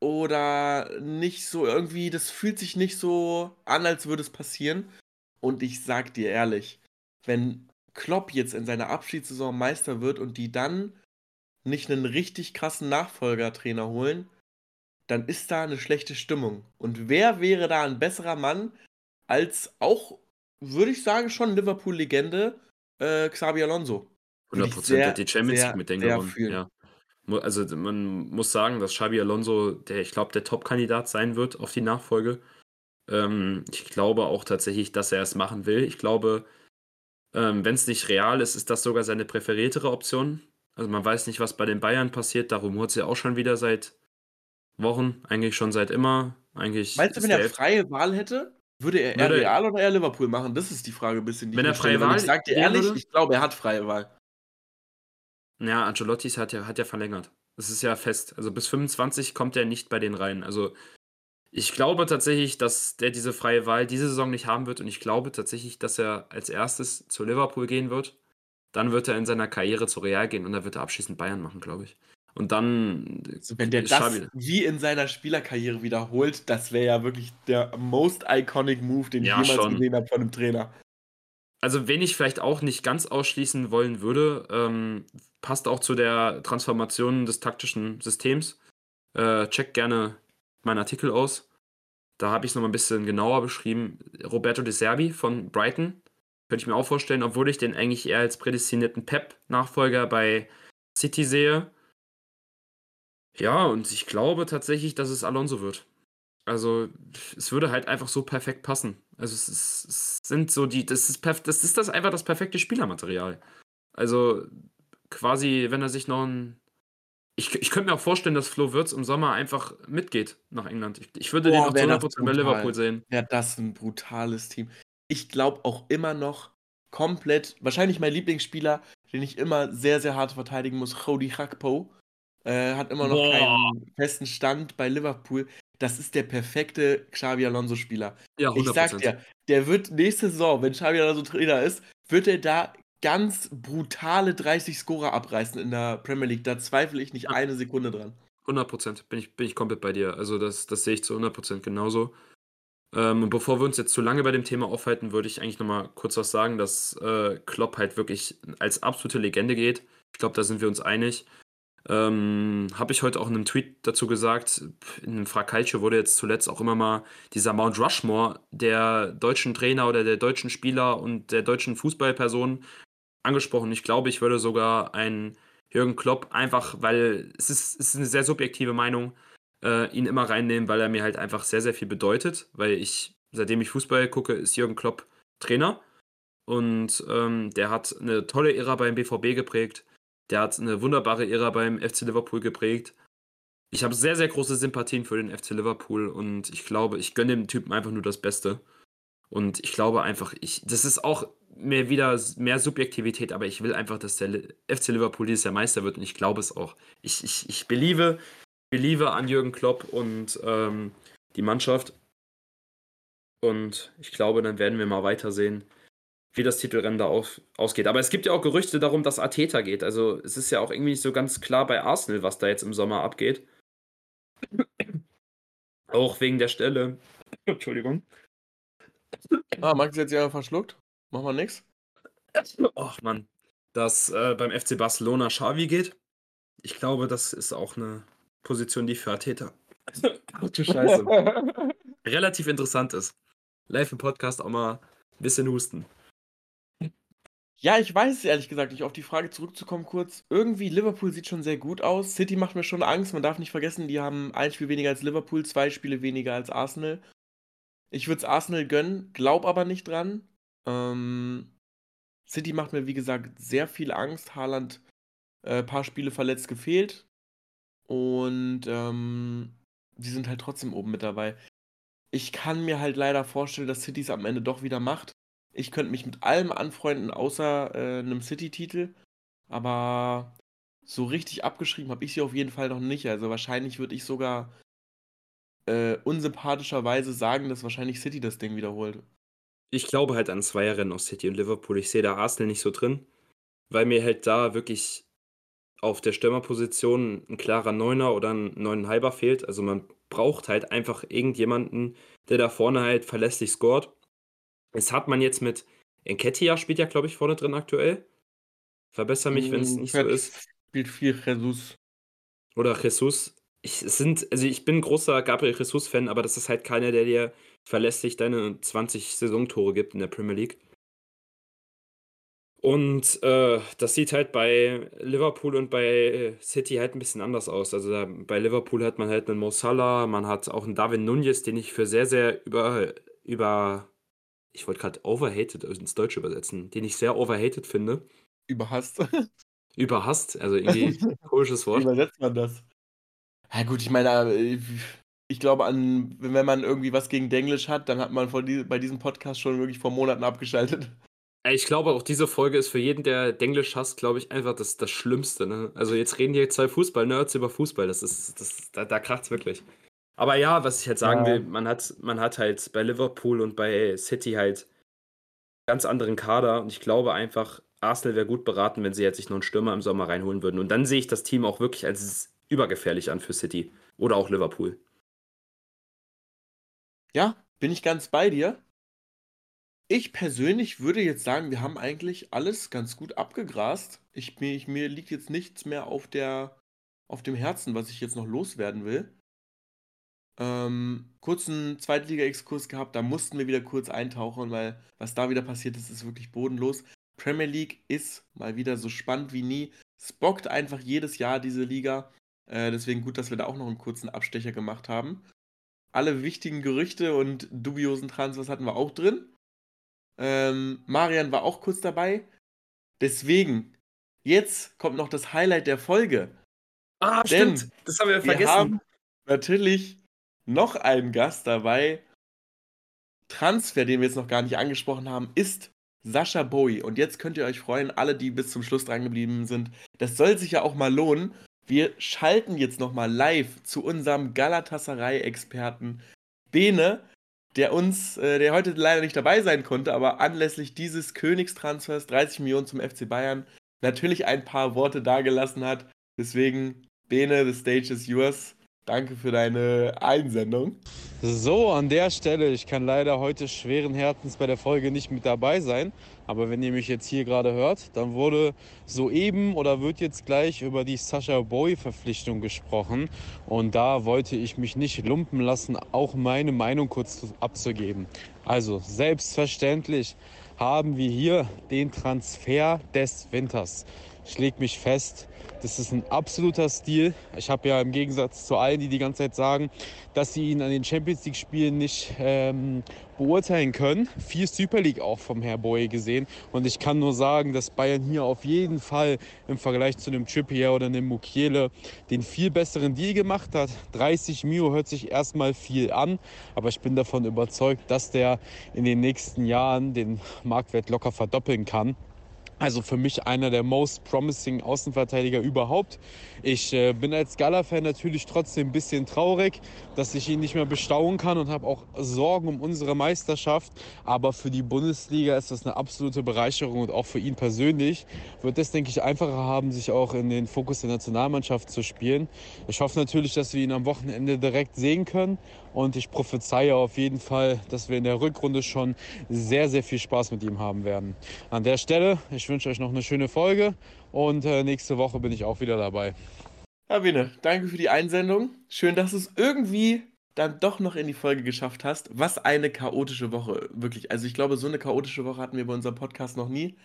oder nicht so irgendwie, das fühlt sich nicht so an, als würde es passieren. Und ich sag dir ehrlich, wenn Klopp jetzt in seiner Abschiedssaison Meister wird und die dann nicht einen richtig krassen Nachfolgertrainer holen, dann ist da eine schlechte Stimmung. Und wer wäre da ein besserer Mann als auch, würde ich sagen, schon Liverpool-Legende äh, Xabi Alonso? 100 Prozent hat die Champions League mit denen gewonnen. Ja. Also man muss sagen, dass Xabi Alonso, der ich glaube, der Top-Kandidat sein wird auf die Nachfolge. Ähm, ich glaube auch tatsächlich, dass er es machen will. Ich glaube, ähm, wenn es nicht real ist, ist das sogar seine präferiertere Option. Also man weiß nicht, was bei den Bayern passiert. Darum holt sie auch schon wieder seit Wochen, eigentlich schon seit immer. Eigentlich Meinst du, wenn er freie Wahl hätte, würde er eher würde Real oder eher Liverpool machen? Das ist die Frage ein bisschen. Die wenn er freie Wahl, ich sag dir ehrlich, würde? ich glaube, er hat freie Wahl. Ja, Ancelotti hat ja, hat ja verlängert. Das ist ja fest. Also bis 25 kommt er nicht bei denen rein. Also ich glaube tatsächlich, dass der diese freie Wahl diese Saison nicht haben wird und ich glaube tatsächlich, dass er als erstes zu Liverpool gehen wird. Dann wird er in seiner Karriere zu Real gehen und dann wird er abschließend Bayern machen, glaube ich. Und dann. Also wenn der das wie in seiner Spielerkarriere wiederholt, das wäre ja wirklich der most iconic Move, den ja, ich jemals schon. gesehen habe von einem Trainer. Also, wen ich vielleicht auch nicht ganz ausschließen wollen würde, ähm, passt auch zu der Transformation des taktischen Systems. Äh, check gerne meinen Artikel aus. Da habe ich es nochmal ein bisschen genauer beschrieben. Roberto De Serbi von Brighton. Könnte ich mir auch vorstellen, obwohl ich den eigentlich eher als prädestinierten Pep-Nachfolger bei City sehe. Ja, und ich glaube tatsächlich, dass es Alonso wird. Also, es würde halt einfach so perfekt passen. Also, es, ist, es sind so die, das ist, das ist das einfach das perfekte Spielermaterial. Also, quasi, wenn er sich noch ein. Ich, ich könnte mir auch vorstellen, dass Flo Wirtz im Sommer einfach mitgeht nach England. Ich, ich würde Boah, den auch zu 100% bei Liverpool sehen. Ja, das ist ein brutales Team. Ich glaube auch immer noch komplett, wahrscheinlich mein Lieblingsspieler, den ich immer sehr, sehr hart verteidigen muss, Cody Hakpo. Äh, hat immer noch Boah. keinen festen Stand bei Liverpool das ist der perfekte Xabi Alonso-Spieler. Ja, 100%. Ich sag dir, der wird nächste Saison, wenn Xabi Alonso Trainer ist, wird er da ganz brutale 30 Scorer abreißen in der Premier League. Da zweifle ich nicht eine Sekunde dran. 100 Prozent bin ich, bin ich komplett bei dir. Also das, das sehe ich zu 100 Prozent genauso. Ähm, und bevor wir uns jetzt zu lange bei dem Thema aufhalten, würde ich eigentlich nochmal kurz was sagen, dass äh, Klopp halt wirklich als absolute Legende geht. Ich glaube, da sind wir uns einig. Ähm, Habe ich heute auch in einem Tweet dazu gesagt. In einem Fracalcio wurde jetzt zuletzt auch immer mal dieser Mount Rushmore der deutschen Trainer oder der deutschen Spieler und der deutschen Fußballperson angesprochen. Ich glaube, ich würde sogar einen Jürgen Klopp einfach, weil es ist, es ist eine sehr subjektive Meinung, äh, ihn immer reinnehmen, weil er mir halt einfach sehr, sehr viel bedeutet. Weil ich, seitdem ich Fußball gucke, ist Jürgen Klopp Trainer. Und ähm, der hat eine tolle Ära beim BVB geprägt. Der hat eine wunderbare Ära beim FC Liverpool geprägt. Ich habe sehr, sehr große Sympathien für den FC Liverpool und ich glaube, ich gönne dem Typen einfach nur das Beste. Und ich glaube einfach, ich, das ist auch mehr wieder mehr Subjektivität, aber ich will einfach, dass der FC Liverpool dieses Jahr Meister wird und ich glaube es auch. Ich, ich, ich beliebe, beliebe an Jürgen Klopp und ähm, die Mannschaft. Und ich glaube, dann werden wir mal weitersehen, wie das Titelrennen da auf, ausgeht. Aber es gibt ja auch Gerüchte darum, dass Arteta geht. Also es ist ja auch irgendwie nicht so ganz klar bei Arsenal, was da jetzt im Sommer abgeht. Auch wegen der Stelle. Entschuldigung. Ah, Max ist jetzt ja verschluckt. Machen wir nix. Ach Mann. Dass äh, beim FC Barcelona Xavi geht. Ich glaube, das ist auch eine Position, die für Arteta. Ach du Scheiße. Relativ interessant ist. Live im Podcast auch mal ein bisschen husten. Ja, ich weiß es ehrlich gesagt nicht. Auf die Frage zurückzukommen kurz. Irgendwie, Liverpool sieht schon sehr gut aus. City macht mir schon Angst. Man darf nicht vergessen, die haben ein Spiel weniger als Liverpool, zwei Spiele weniger als Arsenal. Ich würde es Arsenal gönnen, glaub aber nicht dran. Ähm, City macht mir, wie gesagt, sehr viel Angst. Haaland äh, paar Spiele verletzt gefehlt. Und ähm, die sind halt trotzdem oben mit dabei. Ich kann mir halt leider vorstellen, dass City es am Ende doch wieder macht. Ich könnte mich mit allem anfreunden, außer äh, einem City-Titel. Aber so richtig abgeschrieben habe ich sie auf jeden Fall noch nicht. Also wahrscheinlich würde ich sogar äh, unsympathischerweise sagen, dass wahrscheinlich City das Ding wiederholt. Ich glaube halt an Zweierrennen aus City und Liverpool. Ich sehe da Arsenal nicht so drin, weil mir halt da wirklich auf der Stürmerposition ein klarer Neuner oder ein Neuneinhalber fehlt. Also man braucht halt einfach irgendjemanden, der da vorne halt verlässlich scoret. Das hat man jetzt mit Enketia spielt ja, glaube ich, vorne drin aktuell. Verbessere mich, wenn es Mm, nicht so ist. Spielt viel Jesus. Oder Jesus. Ich, sind, also ich bin ein großer Gabriel Jesus-Fan, aber das ist halt keiner, der dir verlässlich deine 20 Saisontore gibt in der Premier League. Und äh, das sieht halt bei Liverpool und bei City halt ein bisschen anders aus. Also da, bei Liverpool hat man halt einen Mo Salah, man hat auch einen Darwin Nunez, den ich für sehr, sehr über, über ich wollte gerade overhated ins Deutsche übersetzen, den ich sehr overhated finde. Überhasst. Überhasst, also irgendwie komisches Wie Wort. übersetzt man das? Ja gut, ich meine, äh, ich glaube an, wenn man irgendwie was gegen Denglisch hat, dann hat man die, bei diesem Podcast schon wirklich vor Monaten abgeschaltet. Ich glaube, auch diese Folge ist für jeden, der Denglisch hasst, glaube ich, einfach das, das Schlimmste. Ne? Also jetzt reden hier zwei Fußball-Nerds über Fußball. Das ist, das, da, da kracht's wirklich. Aber ja, was ich halt sagen Ja. will, man hat, man hat halt bei Liverpool und bei City halt ganz anderen Kader und ich glaube einfach, Arsenal wäre gut beraten, wenn sie jetzt sich noch einen Stürmer im Sommer reinholen würden. Und dann sehe ich das Team auch wirklich als übergefährlich an für City oder auch Liverpool. Ja, bin ich ganz bei dir. Ich persönlich würde jetzt sagen, wir haben eigentlich alles ganz gut abgegrast. Ich, mir, ich, mir liegt jetzt nichts mehr auf der, auf dem Herzen, was ich jetzt noch loswerden will. Ähm, kurzen Zweitliga-Exkurs gehabt, da mussten wir wieder kurz eintauchen, weil was da wieder passiert ist, ist wirklich bodenlos. Premier League ist mal wieder so spannend wie nie. Es bockt einfach jedes Jahr diese Liga. Äh, deswegen gut, dass wir da auch noch einen kurzen Abstecher gemacht haben. Alle wichtigen Gerüchte und dubiosen Transfers hatten wir auch drin. Ähm, Marian war auch kurz dabei. Deswegen, jetzt kommt noch das Highlight der Folge. Ah, Denn stimmt. Das haben wir Wir vergessen. haben natürlich noch einen Gast dabei. Transfer, den wir jetzt noch gar nicht angesprochen haben, ist Sascha Bowie. Und jetzt könnt ihr euch freuen, alle, die bis zum Schluss dran geblieben sind. Das soll sich ja auch mal lohnen. Wir schalten jetzt noch mal live zu unserem Galatasaray-Experten Bene, der uns, äh, der heute leider nicht dabei sein konnte, aber anlässlich dieses Königstransfers 30 Millionen zum FC Bayern natürlich ein paar Worte dargelassen hat. Deswegen, Bene, the stage is yours. Danke für deine Einsendung. So, an der Stelle, ich kann leider heute schweren Herzens bei der Folge nicht mit dabei sein, aber wenn ihr mich jetzt hier gerade hört, dann wurde soeben oder wird jetzt gleich über die Sascha Boy-Verpflichtung gesprochen und da wollte ich mich nicht lumpen lassen, auch meine Meinung kurz abzugeben. Also, selbstverständlich haben wir hier den Transfer des Winters. Ich lege mich fest, das ist ein absoluter Stil. Ich habe ja im Gegensatz zu allen, die die ganze Zeit sagen, dass sie ihn an den Champions League-Spielen nicht ähm, beurteilen können, viel Super League auch vom Herr Boye gesehen. Und ich kann nur sagen, dass Bayern hier auf jeden Fall im Vergleich zu einem Trippier oder einem Mukiele den viel besseren Deal gemacht hat. 30 Mio hört sich erstmal viel an, aber ich bin davon überzeugt, dass der in den nächsten Jahren den Marktwert locker verdoppeln kann. Also für mich einer der most promising Außenverteidiger überhaupt. Ich äh, bin als Gala-Fan natürlich trotzdem ein bisschen traurig, dass ich ihn nicht mehr bestaunen kann und habe auch Sorgen um unsere Meisterschaft. Aber für die Bundesliga ist das eine absolute Bereicherung und auch für ihn persönlich wird es, denke ich, einfacher haben, sich auch in den Fokus der Nationalmannschaft zu spielen. Ich hoffe natürlich, dass wir ihn am Wochenende direkt sehen können und ich prophezeie auf jeden Fall, dass wir in der Rückrunde schon sehr, sehr viel Spaß mit ihm haben werden. An der Stelle, ich wünsche euch noch eine schöne Folge und äh, nächste Woche bin ich auch wieder dabei. Ja, Bene, danke für die Einsendung. Schön, dass es irgendwie dann doch noch in die Folge geschafft hast. Was eine chaotische Woche, wirklich. Also ich glaube, so eine chaotische Woche hatten wir bei unserem Podcast noch nie.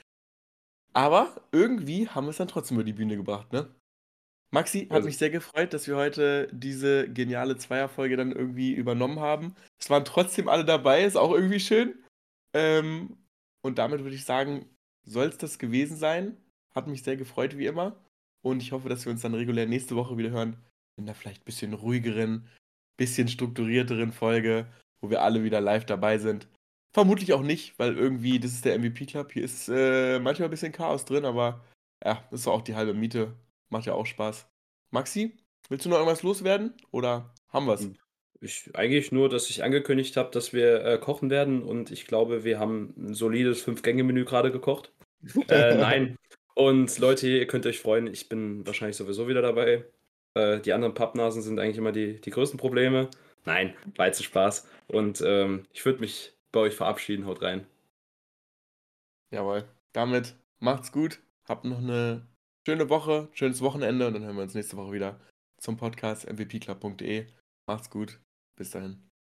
Aber irgendwie haben wir es dann trotzdem über die Bühne gebracht, ne? Maxi, hat Also- mich sehr gefreut, dass wir heute diese geniale Zweierfolge dann irgendwie übernommen haben. Es waren trotzdem alle dabei, ist auch irgendwie schön. Ähm, und damit würde ich sagen, soll es das gewesen sein. Hat mich sehr gefreut, wie immer. Und ich hoffe, dass wir uns dann regulär nächste Woche wieder hören. In einer vielleicht bisschen ruhigeren, bisschen strukturierteren Folge, wo wir alle wieder live dabei sind. Vermutlich auch nicht, weil irgendwie, das ist der MVP-Club. Hier ist äh, manchmal ein bisschen Chaos drin, aber ja, das ist auch die halbe Miete. Macht ja auch Spaß. Maxi, willst du noch irgendwas loswerden? Oder haben wir es? Hm. Ich, eigentlich nur, dass ich angekündigt habe, dass wir äh, kochen werden und ich glaube, wir haben ein solides Fünf-Gänge-Menü gerade gekocht. Äh, nein. Und Leute, ihr könnt euch freuen, ich bin wahrscheinlich sowieso wieder dabei. Äh, die anderen Pappnasen sind eigentlich immer die, die größten Probleme. Nein, war jetzt Spaß. Und ähm, ich würde mich bei euch verabschieden. Haut rein. Jawohl. Damit macht's gut. Habt noch eine schöne Woche, schönes Wochenende und dann hören wir uns nächste Woche wieder zum Podcast mvpclub.de. Macht's gut. Bis dahin.